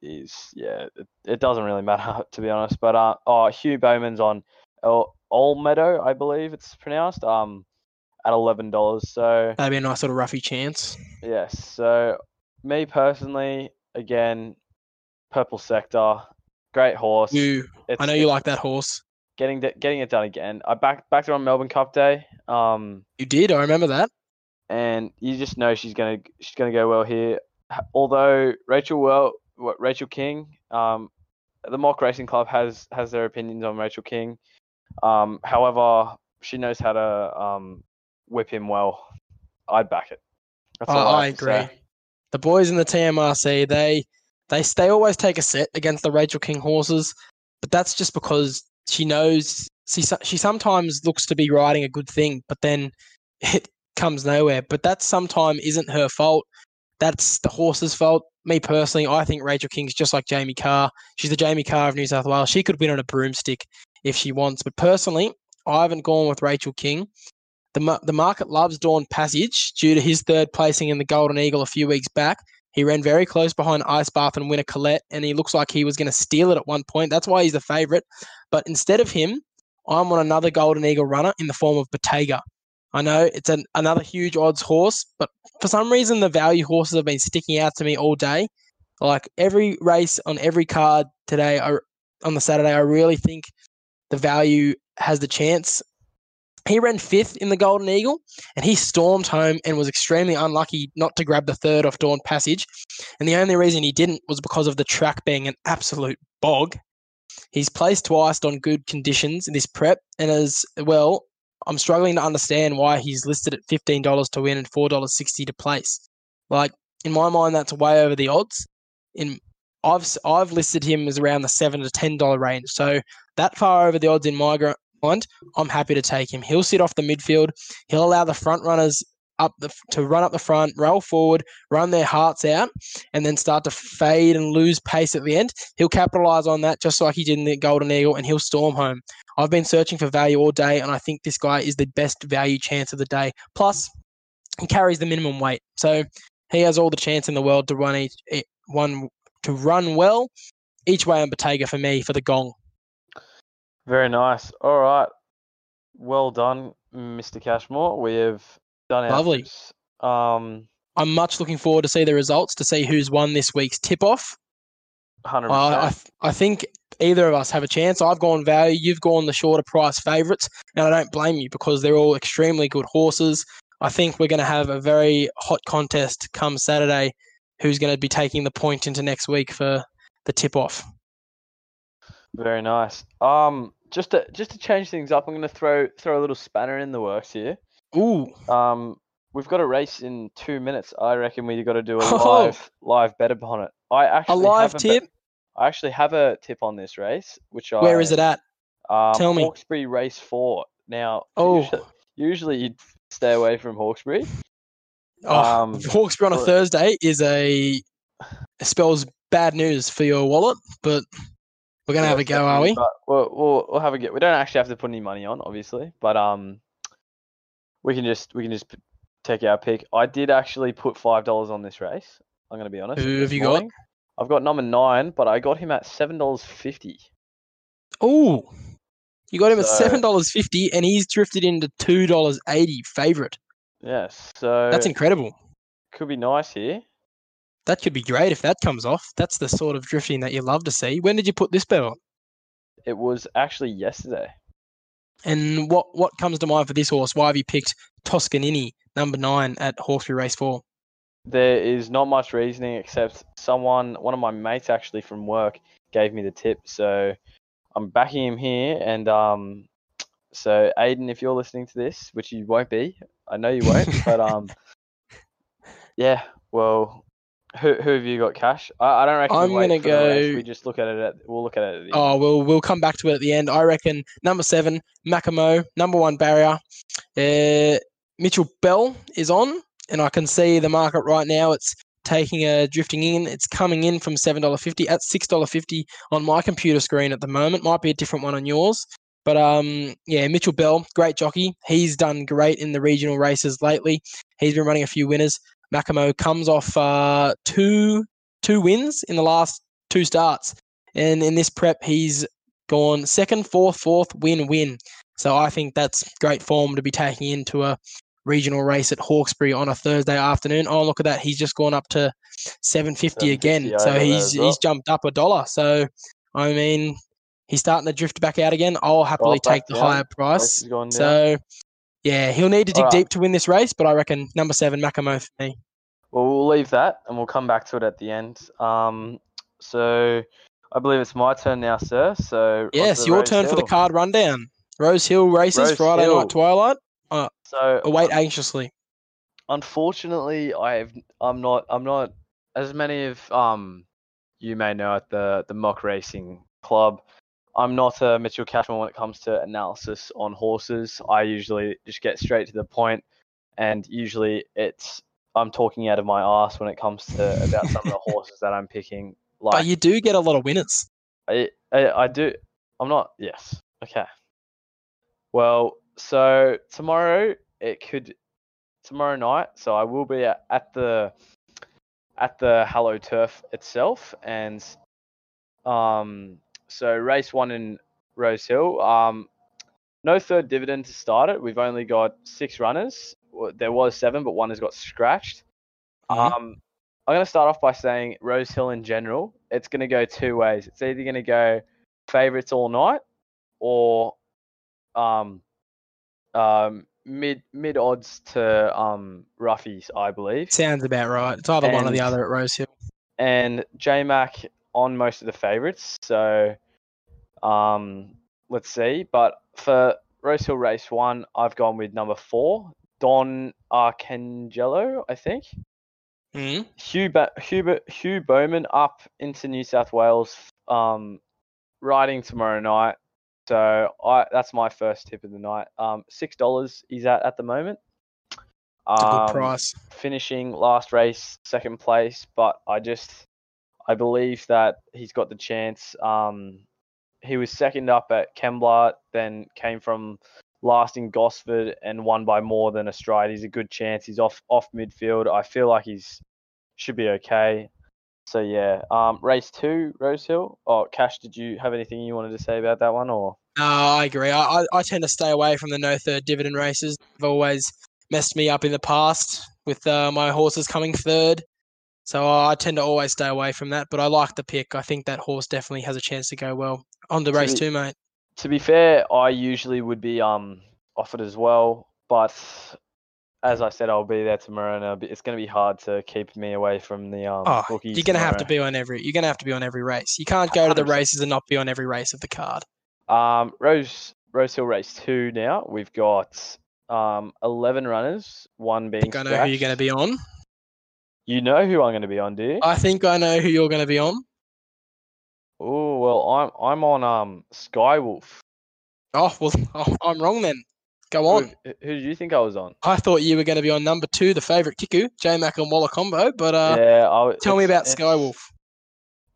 is yeah it, it doesn't really matter to be honest but uh oh Hugh Bowman's on El, Meadow I believe it's pronounced um at eleven dollars so That'd be a nice little roughy chance. yes so me personally again Purple Sector great horse You, it's, I know you like that horse. Getting getting it done again I back backed her on Melbourne Cup Day um You did. I remember that. and you just know she's gonna she's gonna go well here. Although Rachel well, what Rachel King, um, the Mock Racing Club has has their opinions on Rachel King. Um, however, she knows how to um whip him well. I'd back it. That's I, I agree. say. The boys in the TMRC, they they they always take a set against the Rachel King horses, but that's just because she knows she she sometimes looks to be riding a good thing, but then it comes nowhere. But that sometimes isn't her fault. That's the horse's fault. Me personally, I think Rachel King's just like Jamie Kah. She's the Jamie Kah of New South Wales. She could win on a broomstick if she wants. But personally, I haven't gone with Rachel King. The, the market loves Dawn Passage due to his third placing in the Golden Eagle a few weeks back. He ran very close behind Ice Bath and winner Colette, and he looks like he was going to steal it at one point. That's why he's the favourite. But instead of him, I'm on another Golden Eagle runner in the form of Bottega. I know it's an, another huge odds horse, but for some reason, the value horses have been sticking out to me all day. Like every race on every card today, I, on the Saturday, I really think the value has the chance. He ran fifth in the Golden Eagle, and he stormed home and was extremely unlucky not to grab the third off Dawn Passage. And the only reason he didn't was because of the track being an absolute bog. He's placed twice on good conditions in this prep, and as well, I'm struggling to understand why he's listed at fifteen dollars to win and four dollars sixty to place. Like in my mind, that's way over the odds. In I've I've listed him as around the seven to ten dollar range, so that far over the odds in my I'm happy to take him. He'll sit off the midfield. He'll allow the front runners up the to run up the front, roll forward, run their hearts out, and then start to fade and lose pace at the end. He'll capitalize on that just like he did in the Golden Eagle, and he'll storm home. I've been searching for value all day, and I think this guy is the best value chance of the day. Plus, he carries the minimum weight, so he has all the chance in the world to run each eh, one to run well. Each way on Bottega for me for the gong. Very nice. All right. Well done, Mr. Cashmore. We have done our Lovely. tips. Um, I'm much looking forward to see the results to see who's won this week's tip off. hundred I, I, th- I think either of us have a chance. I've gone value, you've gone the shorter price favourites, and I don't blame you because they're all extremely good horses. I think we're going to have a very hot contest come Saturday. Who's going to be taking the point into next week for the tip off? Very nice. Um, just to just to change things up, I'm going to throw throw a little spanner in the works here. Ooh, Um, we've got a race in two minutes. I reckon we've got to do a Oh. live live bet upon it. I a actually live have a bet- tip. I actually have a tip on this race, which I Where is it at? Um, Tell me. Hawkesbury Race Four. Now, Oh. usually, usually you'd stay away from Hawkesbury. Oh, Um, Hawkesbury on a Thursday is a spells bad news for your wallet, but we're going to have a go, are we? We'll, we'll we'll have a go. We don't actually have to put any money on, obviously, but um, we can just we can just p- take our pick. I did actually put five dollars on this race. I'm going to be honest. Who have you got? I've got number nine, but I got him at seven dollars fifty. Ooh, you got him at seven dollars fifty, and he's drifted into two dollars eighty favorite. Yes, so That's incredible. could be nice here. That could be great if that comes off. That's the sort of drifting that you love to see. When did you put this bet on? It was actually yesterday. And what what comes to mind for this horse? Why have you picked Toscanini, number nine at Hawkesbury Race Four? There is not much reasoning except someone, one of my mates actually from work, gave me the tip. So I'm backing him here. And um, so Aiden, if you're listening to this, which you won't be, I know you won't, but um, yeah. Well, who who have you got, Cash? I, I don't reckon. I'm we wait gonna for the race, go- We just look at it. At, we'll look at it. At the end. Oh, we'll we'll come back to it at the end. I reckon number seven, Makamo, number one barrier. Uh, Mitchell Bell is on, and I can see the market right now. It's taking a drifting in. It's coming in from seven dollar fifty at six dollar fifty on my computer screen at the moment. Might be a different one on yours. But um, yeah, Mitchell Bell, great jockey. He's done great in the regional races lately. He's been running a few winners. Makamo comes off uh, two two wins in the last two starts. And in this prep, he's gone second, fourth, fourth, win, win. So I think that's great form to be taking into a regional race at Hawkesbury on a Thursday afternoon. Oh, look at that. He's just gone up to 750 again. So he's well. he's jumped up a dollar. So, I mean, he's starting to drift back out again. I'll happily back take the down. higher price. is going down. So, yeah, he'll need to dig Alright. deep to win this race, but I reckon number seven, Makamo for me. Well, we'll leave that and we'll come back to it at the end. Um, so I believe it's my turn now, sir. So Yes, your Rose turn for the Hill. card rundown. Rosehill races, Rose Friday Hill. night twilight. So Await anxiously. unfortunately, I've I'm not I'm not as many of um you may know at the the mock racing club. I'm not a Mitchell Cashman when it comes to analysis on horses. I usually just get straight to the point, and usually it's I'm talking out of my ass when it comes to about some of the horses that I'm picking. Like But you do get a lot of winners. I, I I do. I'm not. Yes. Okay. Well, so tomorrow it could tomorrow night. So I will be at, at the at the Hello Turf itself, and um, so race one in Rosehill. Um, no third dividend to start it. We've only got six runners. There was seven, but one has got scratched. Mhm. Um, I'm going to start off by saying Rosehill in general, it's going to go two ways. It's either going to go favourites all night or um, um, mid mid odds to um, roughies, I believe. Sounds about right. It's either one or the other at Rosehill. And J Mac on most of the favourites. So Um, let's see. But for Rosehill Race One, I've gone with number four, Don Arcangelo, I think. Mm. Hugh, ba- Hubert, Hugh Bowman up into New South Wales, um, riding tomorrow night. So I that's my first tip of the night. Um, six dollars is at at the moment. It's a good Um, price. finishing last race second place, but I just I believe that he's got the chance. Um, he was second up at Kembla, then came from last in Gosford and won by more than a stride. He's a good chance. He's off off midfield. I feel like he's should be okay. So yeah, um, race two, Rosehill. Oh, Cash, did you have anything you wanted to say about that one, or No, I agree. I, I, I tend to stay away from the no third dividend races. They've always messed me up in the past with uh, my horses coming third. So I tend to always stay away from that. But I like the pick. I think that horse definitely has a chance to go well on the race too, mate. To be fair, I usually would be um offered as well, but as I said, I'll be there tomorrow, and it's going to be hard to keep me away from the um Oh, you're gonna have to be on every. You're gonna have to be on every race. You can't go to the races and not be on every race of the card. Um, Rose Rosehill Race Two. Now we've got um eleven runners, one I being. think I know who you're gonna be on. You know who I'm going to be on, do you? I think I know who you're gonna be on. Oh well, I'm I'm on um Skywolf. Oh well, oh, I'm wrong then. Go on. who who did you think I was on? I thought you were going to be on number two, the favourite Kiku, J Mac and Waller combo. But uh, yeah, I, tell me about Skywolf.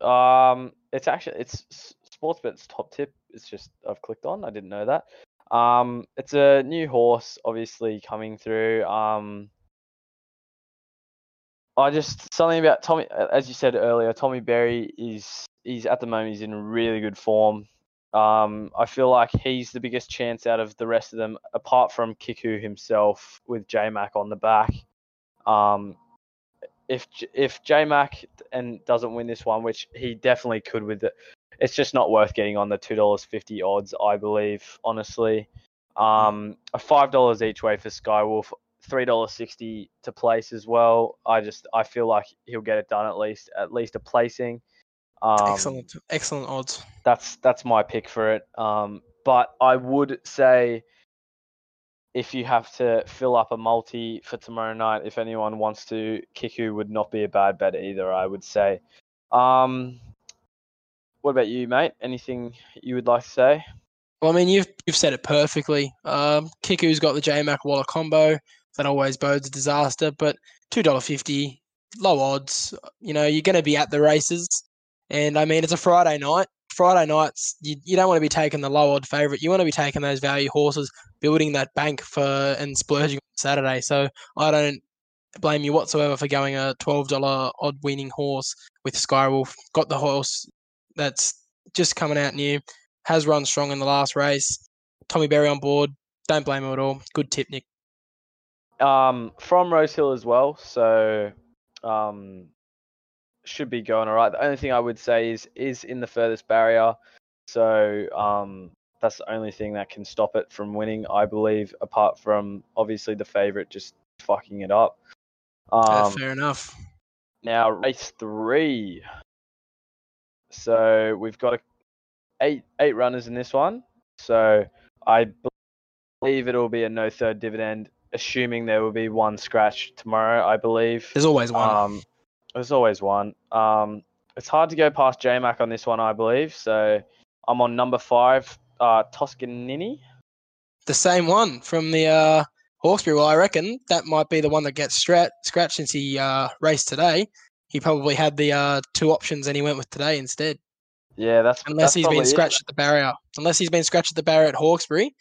Um, it's actually it's Sportsbet's top tip. It's just I've clicked on. I didn't know that. Um, it's a new horse, obviously coming through. Um, I just something about Tommy, as you said earlier. Tommy Berry is he's at the moment he's in really good form. Um, I feel like he's the biggest chance out of the rest of them, apart from Kiku himself with J Mac on the back. Um, if if J Mac and doesn't win this one, which he definitely could with it, it's just not worth getting on the two dollars fifty odds. I believe honestly, um, five dollars each way for Skywolf, three dollars sixty to place as well. I just I feel like he'll get it done at least at least a placing. Um, excellent, excellent odds. that's that's my pick for it. Um, but I would say if you have to fill up a multi for tomorrow night, if anyone wants to, Kiku would not be a bad bet either. I would say. Um, what about you, mate? Anything you would like to say? Well, I mean, you've you've said it perfectly. Um, Kiku's got the J Mac Waller combo. That always bodes a disaster. But two dollar fifty, low odds. You know, you're going to be at the races, and I mean, it's a Friday night. Friday nights, you, you don't want to be taking the low odd favourite. You want to be taking those value horses, building that bank for and splurging on Saturday. So I don't blame you whatsoever for going a twelve dollar odd winning horse with Skywolf. Got the horse that's just coming out new has run strong in the last race. Tommy Berry on board. Don't blame him at all. Good tip, Nick. Um, from Rosehill as well, so um, should be going all right. The only thing I would say is is in the furthest barrier, so um, that's the only thing that can stop it from winning, I believe. Apart from obviously the favorite just fucking it up. Um, fair enough. now race three. So we've got a, eight eight runners in this one. So I believe it'll be a no third dividend, assuming there will be one scratch tomorrow. I believe. There's always one. Um, there's always one. Um, it's hard to go past JMac on this one, I believe. So I'm on number five, uh, Toscanini. the same one from the uh, Hawkesbury. Well, I reckon that might be the one that gets strat- scratched since he uh, raced today. He probably had the uh, two options and he went with today instead. Yeah, that's Unless that's he's been it. scratched at the barrier. Unless he's been scratched at the barrier at Hawkesbury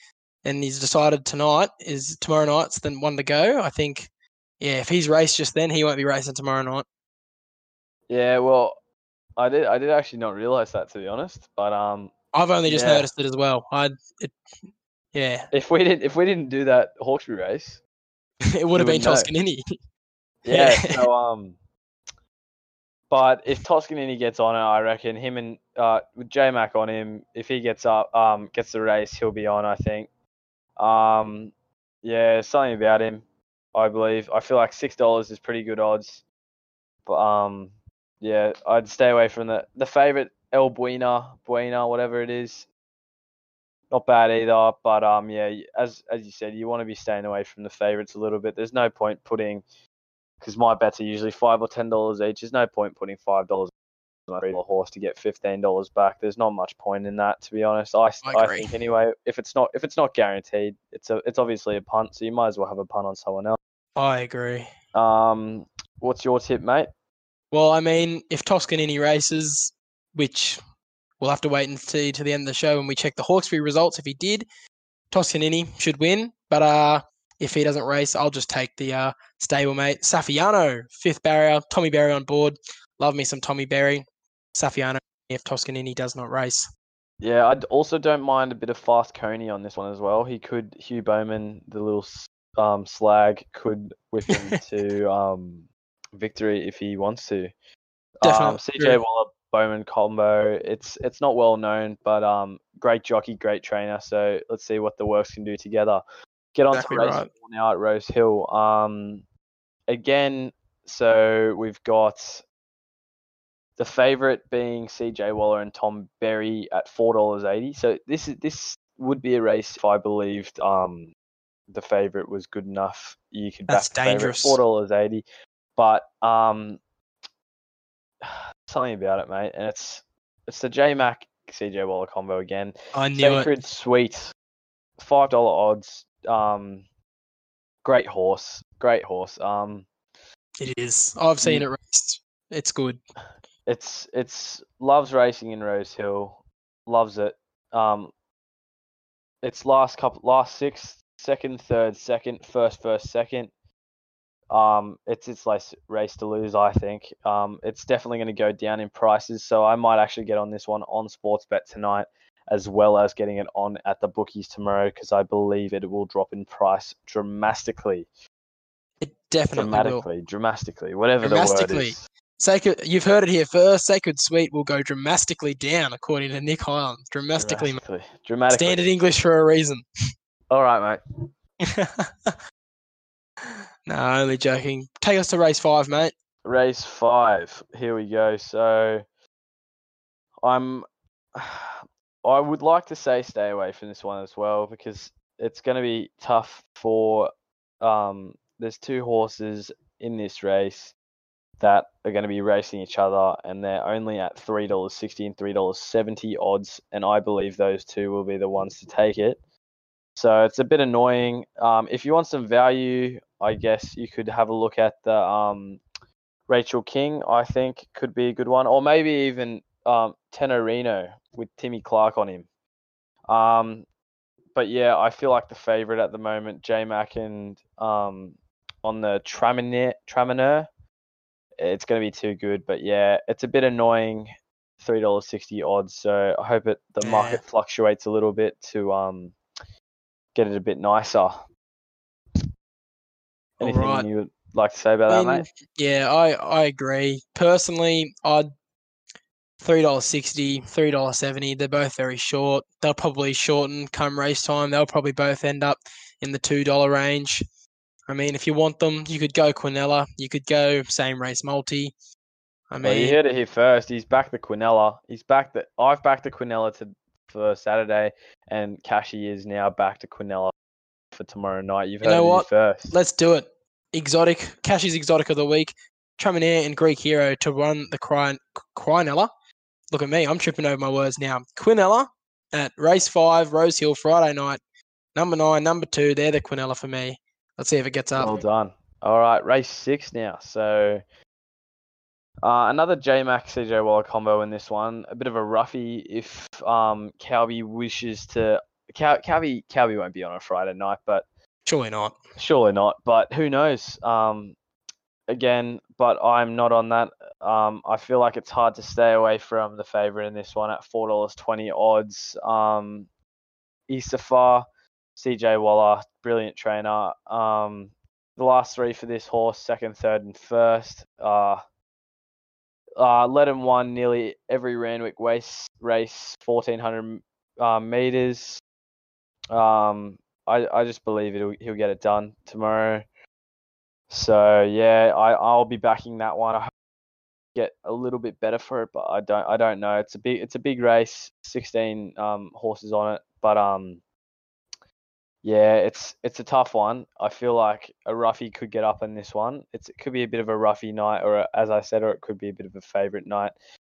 and he's decided tonight is tomorrow night's the one to go. I think, yeah, if he's raced just then, he won't be racing tomorrow night. Yeah, well, I did I did actually not realize that to be honest. But um, I've only just Yeah. noticed it as well. I, it, yeah, if we didn't if we didn't do that Hawkesbury race, it would have been. Toscanini. yeah. Yeah. so um, but if Toscanini gets on it, I reckon him and uh with J Mac on him, if he gets up um gets the race, he'll be on. I think. Um, yeah, something about him. I believe. I feel like six dollars is pretty good odds. But um, yeah, I'd stay away from the the favorite El Buena, Buena, whatever it is. not bad either. But um, yeah, as as you said, you want to be staying away from the favourites a little bit. There's no point putting because my bets are usually five or ten dollars each. There's no point putting five dollars on a horse to get fifteen dollars back. There's not much point in that, to be honest. I, I I, think anyway, if it's not if it's not guaranteed, it's a it's obviously a punt, so you might as well have a punt on someone else. I agree. Um, what's your tip, mate? Well, I mean, if Toscanini races, which we'll have to wait and see to the end of the show when we check the Hawkesbury results. If he did, Toscanini should win. But uh, if he doesn't race, I'll just take the uh, stablemate Safiano, fifth barrier, Tommy Berry on board. Love me some Tommy Berry. Safiano, if Toscanini does not race. Yeah, I also don't mind a bit of fast Coney on this one as well. He could Hugh Bowman, the little um, slag, could whip him to um, victory if he wants to. Um, Definitely. CJ Waller Bowman combo. It's it's not well known, but um, great jockey, great trainer. So let's see what the works can do together. Get on Exactly to race right. now at Rosehill. Um, again, so we've got the favorite being CJ Waller and Tom Berry at four dollars eighty. So this is this would be a race if I believed um the favorite was good enough. You could That's back dangerous. four dollars eighty. But um something about it, mate, and it's it's the J Mac CJ Waller combo again. I knew it. Sacred Sweet, five dollar odds. Um, great horse, great horse. Um, It is. I've seen it raced. It's good. it's it's loves racing in Rosehill, loves it. Um, its last couple, last six, second, third, second, first, first, second. Um, it's its race, race to lose, I think. Um, it's definitely going to go down in prices, so I might actually get on this one on Sportsbet tonight, as well as getting it on at the bookies tomorrow, because I believe it will drop in price dramatically, It definitely will. dramatically, dramatically, whatever the word is. Sacred, you've heard it here first. Sacred Sweet will go dramatically down, according to Nick Highland. Dramatically, dramatically, dramatically. standard English for a reason. All right, mate. no, only joking. Take us to race five, mate. Race five. Here we go. So I'm I would like to say stay away from this one as well because it's going to be tough for um there's two horses in this race that are going to be racing each other and they're only at $3.60 and $3.70 odds and I believe those two will be the ones to take it. So it's a bit annoying. Um, if you want some value, I guess you could have a look at the um, Rachel King, I think could be a good one, or maybe even um, Tenorino with Timmy Clark on him. Um, but yeah, I feel like the favorite at the moment, J Mac and um, on the Traminer, Traminer, it's going to be too good. But yeah, it's a bit annoying, three dollars sixty odds. So I hope it the Yeah. market fluctuates a little bit to um get it a bit nicer. Anything Alright. you would like to say about that, I mean, mate? Yeah, I, I agree. Personally, I'd three dollars sixty, three dollars seventy. They're both very short. They'll probably shorten come race time. They'll probably both end up in the two dollar range. I mean, if you want them, you could go Quinella. You could go same race multi. I Well, you heard it here first. He's back the Quinella. He's back the. I've backed the Quinella to for Saturday, and Cashy is now back to Quinella for tomorrow night. You've You heard know it what? first. let's do it. Exotic, Cash's exotic of the week. Traminer and Greek Hero to run the Quin- Quinella. Look at me, I'm tripping over my words now. Quinella at race five, Rosehill, Friday night. Number nine, number two, they're the Quinella for me. Let's see if it gets up. Well done. All right, race six now. So uh, another J Mac CJ Waller combo in this one. A bit of a roughie if um Calby wishes to. Cal- Calby Calby won't be on a Friday night, but Surely not. Surely not, but who knows? Um, again, but I'm not on that. Um, I feel like it's hard to stay away from the favorite in this one at four dollars twenty odds. Um, Isafar, CJ Waller, brilliant trainer. Um, the last three for this horse, second, third, and first. Uh, uh, led him won nearly every Randwick race, race 1400 uh, meters. Um, I, I just believe it'll, he'll get it done tomorrow. So yeah, I I'll be backing that one. I hope get a little bit better for it, but I don't I don't know. It's a big it's a big race, 16 um, horses on it, but um yeah, it's it's a tough one. I feel like a roughie could get up in this one. It's it could be a bit of a roughie night, or a, as I said, or it could be a bit of a favourite night.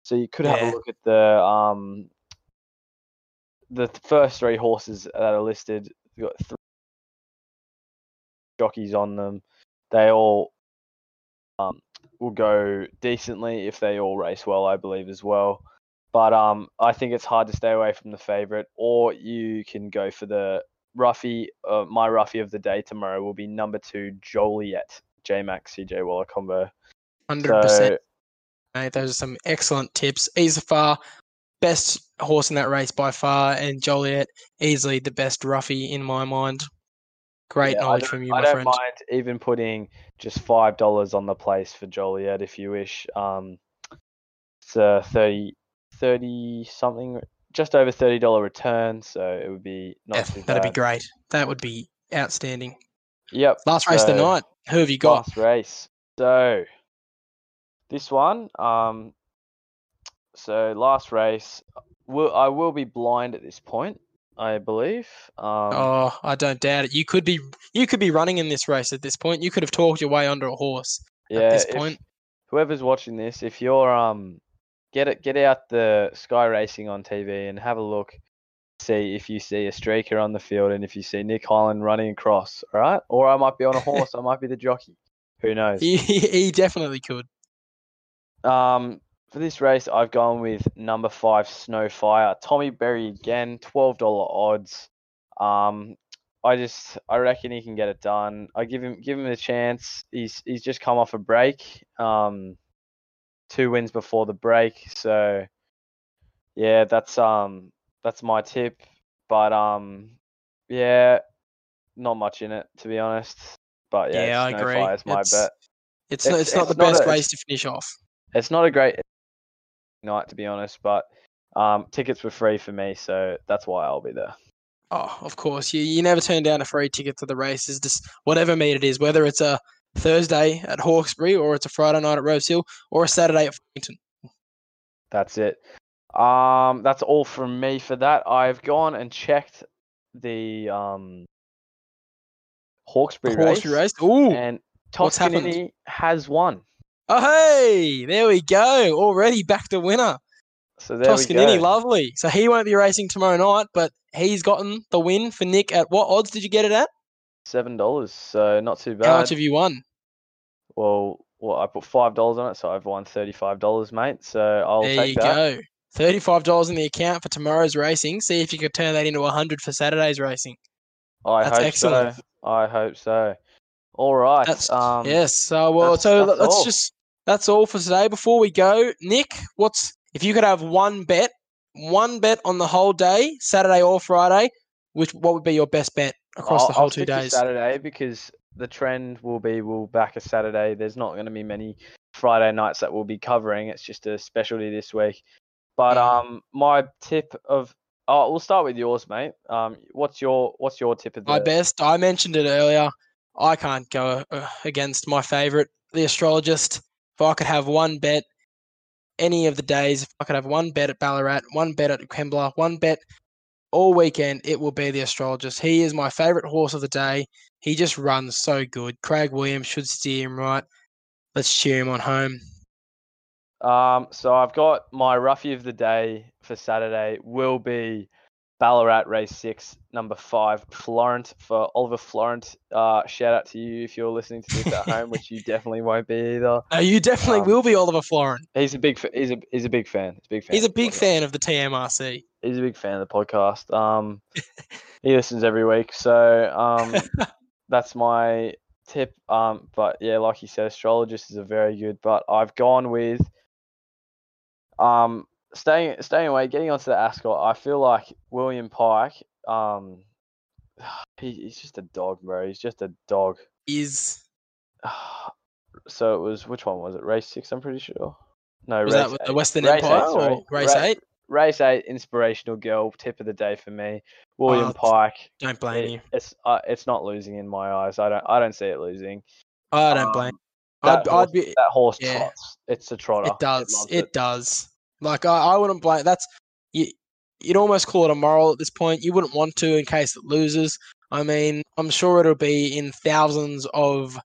So you could have Yeah. a look at the um the first three horses that are listed. We've got three jockeys on them. They all um, will go decently if they all race well, I believe as well. But um, I think it's hard to stay away from the favourite, or you can go for the roughie. Uh, my roughie of the day tomorrow will be number two, Joliet, J Max CJ Waller combo. Hundred percent. Mate, those are some excellent tips. Isafar, best horse in that race by far, and Joliet, easily the best roughie in my mind. Great yeah, I knowledge don't- from you, I my don't friend. mind even putting just five dollars on the place for Joliet if you wish. Um, it's a 30, 30 something, just over thirty dollar return, so it would be not Yeah, too that'd be great. That would be outstanding. Yep. Last race So- night. Who have you got? Last race. So this one, um, so last race, will I will be blind at this point, I believe. Um, Oh, I don't doubt it. You could be you could be running in this race at this point. You could have talked your way under a horse yeah, at this if- point. whoever's watching this, if you're um, get it, get out the Sky Racing on TV and have a look. See if you see a streaker on the field and if you see Nick Holland running across, all right? Or I might be on a horse, I might be the jockey. Who knows? He, he, he definitely could. Um, for this race, I've gone with number five, Snowfire. Tommy Berry again, twelve dollar odds. Um, I just I reckon he can get it done. I give him give him a chance. He's he's just come off a break. Um, two wins before the break. So yeah, that's um that's my tip. But um, yeah, not much in it to be honest. But yeah, Yeah, I agree. My It's- bet. It's not, It's- it's not the not best a- race to finish off. It's not a great night to be honest, but um, tickets were free for me, so that's why I'll be there. Oh, of course. You you never turn down a free ticket to the races, just whatever meet it is, whether it's a Thursday at Hawkesbury or it's a Friday night at Rosehill or a Saturday at Flemington. That's it. Um, that's all from me for that. I've gone and checked the um Hawkesbury, The Hawkesbury race. race, Ooh. and Toscanini has won. Oh hey, there we go. Already back to winner. So there we Toscanini, lovely. So he won't be racing tomorrow night, but he's gotten the win for Nick at what odds did you get it at? Seven dollars, so not too bad. How much have you won? well, well, I put five dollars on it, so I've won thirty-five dollars, mate. So I'll there take you that. go. Thirty-five dollars in the account for tomorrow's racing. See if you could turn that into a hundred for Saturday's racing. I That's hope excellent. so. I hope so. All right. That's um, yes. So well, that's- so that's let's all. just that's all for today. Before we go, Nick, what's if you could have one bet, one bet on the whole day, Saturday or Friday, which what would be your best bet across I'll, the whole I'll two stick to days? Saturday because the trend will be we'll back a Saturday. There's not going to be many Friday nights that we'll be covering. It's just a specialty this week. But um, my tip of oh, we'll start with yours, mate. Um, what's your what's your tip of the My best. I mentioned it earlier. I can't go uh, against my favourite, the astrologist. If I could have one bet any of the days, if I could have one bet at Ballarat, one bet at Kembla, one bet all weekend, it will be the astrologist. He is my favourite horse of the day. He just runs so good. Craig Williams should steer him right. Let's cheer him on home. Um, so I've got my roughie of the day for Saturday will be Ballarat race six, number five, Florent for Oliver Florent. Uh, shout out to you if you're listening to this at home, which you definitely won't be either. Uh, you definitely Um, will be Oliver Florent. He's a big, he's a, he's a big fan. He's a big fan. He's a of the big podcast. fan of the TMRC. He's a big fan of the podcast. Um, he listens every week, so um, that's my tip. Um, but yeah, like you said, astrologist is a very good. But I've gone with um staying staying away, getting onto the Ascot. I feel like William Pike. Um, he, he's just a dog, bro. He's just a dog. Is So it was which one was it? Race six, I'm pretty sure. No, was race that the. Western Race Empire eight, or race Ra- eight? Race eight, inspirational girl, tip of the day for me. William Oh, Pike. Don't blame it- you. It's uh, it's not losing in my eyes. I don't I don't see it losing. I don't blame. Um, That, I'd, horse, I'd be. that horse yeah. trots. It's a trotter. It does. loves It, does. Like I, I wouldn't blame. That's you. You'd almost call it a moral at this point. You wouldn't want to in case it loses. I mean, I'm sure it'll be in thousands of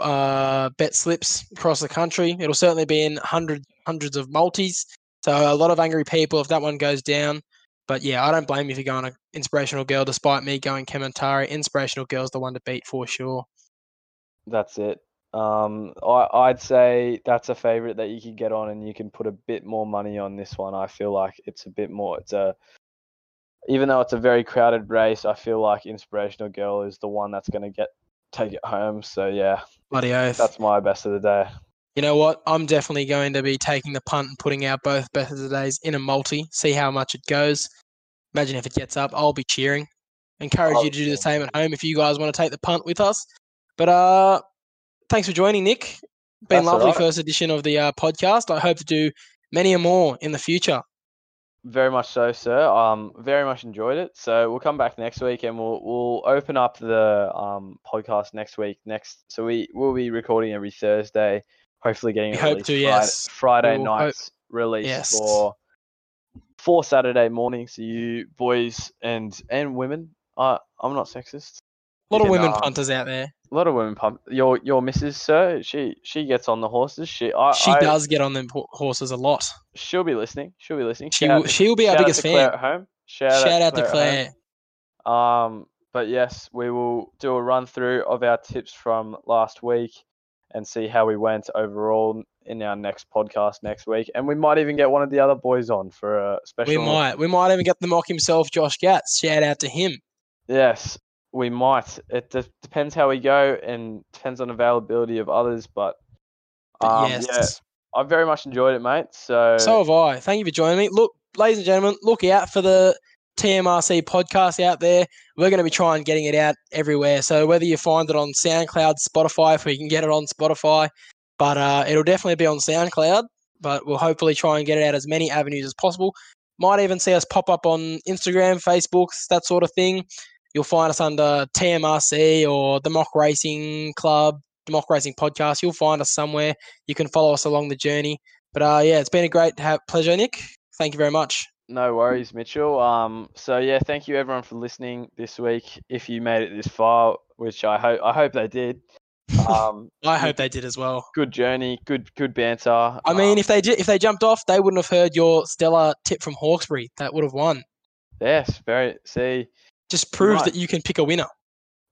uh, bet slips across the country. It'll certainly be in hundreds hundreds of multis. So a lot of angry people if that one goes down. But yeah, I don't blame you for going an inspirational girl, despite me going Kementari. Inspirational girl's the one to beat for sure. That's it. Um, I, I'd say that's a favorite that you can get on, and you can put a bit more money on this one. I feel like it's a bit more. It's a even though it's a very crowded race, I feel like Inspirational Girl is the one that's going to get take it home. So yeah, Bloody oath. that's my best of the day. You know what? I'm definitely going to be taking the punt and putting out both best of the days in a multi. See how much it goes. Imagine if it gets up, I'll be cheering. Encourage I'll you to do the same at home if you guys want to take the punt with us. But uh, thanks for joining, Nick. Been That's lovely right. first edition of the uh, podcast. I hope to do many a more in the future. Very much so, sir. Um, very much enjoyed it. So we'll come back next week and we'll we'll open up the um podcast next week. Next, so we will be recording every Thursday. Hopefully, getting We hope to, Friday, yes. Friday We will hope- nights release Yes. for for Saturday morning. So you boys and and women. Uh, I'm not sexist. A lot of women punters out there. A lot of women pump. Your your missus, sir. She she gets on the horses. She I, She I- does get on them horses a lot. She'll be listening. She'll be listening. She Shout will, she will be our shout out biggest to Claire fan. at home. Shout, Shout out to at home. Claire. Um, but yes, we will do a run through of our tips from last week and see how we went overall in our next podcast next week. And we might even get one of the other boys on for a special. We might. We might even get the mock himself, Josh Gatz. Shout out to him. Yes, we might. It de- depends how we go and depends on availability of others. But, um, yes. yeah, I very much enjoyed it, mate. So, So have I. Thank you for joining me. Look, ladies and gentlemen, look out for the TMRC podcast out there. We're going to be trying getting it out everywhere. So whether you find it on SoundCloud, Spotify, if we can get it on Spotify, but uh, it'll definitely be on SoundCloud. But we'll hopefully try and get it out as many avenues as possible. Might even see us pop up on Instagram, Facebook, that sort of thing. You'll find us under TMRC or the Mock Racing Club, the Mock Racing Podcast. You'll find us somewhere. You can follow us along the journey. But uh, yeah, it's been a great ha- pleasure, Nick. Thank you very much. No worries, Mitchell. Um, so yeah, thank you everyone for listening this week. If you made it this far, which I hope I hope they did. Um, I hope they did as well. good journey, good good banter. I mean, Um, if they did, if they jumped off, they wouldn't have heard your stellar tip from Hawkesbury. That would have won. yes, very. See, Just proves Right. that you can pick a winner.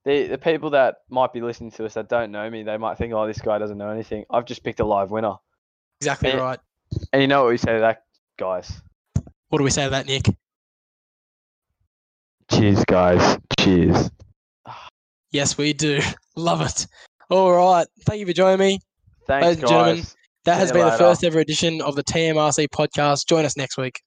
the the people that might be listening to us that don't know me, they might think, oh, this guy doesn't know anything. I've just picked a live winner, Exactly Yeah. right. and you know what we say to that, guys. What do we say to that, Nick? Cheers, guys. Cheers. Yes, we do. Love it. All right. Thank you for joining me. Thanks, Ladies and gentlemen. That See has you been the first ever edition of the TMRC podcast. Join us next week.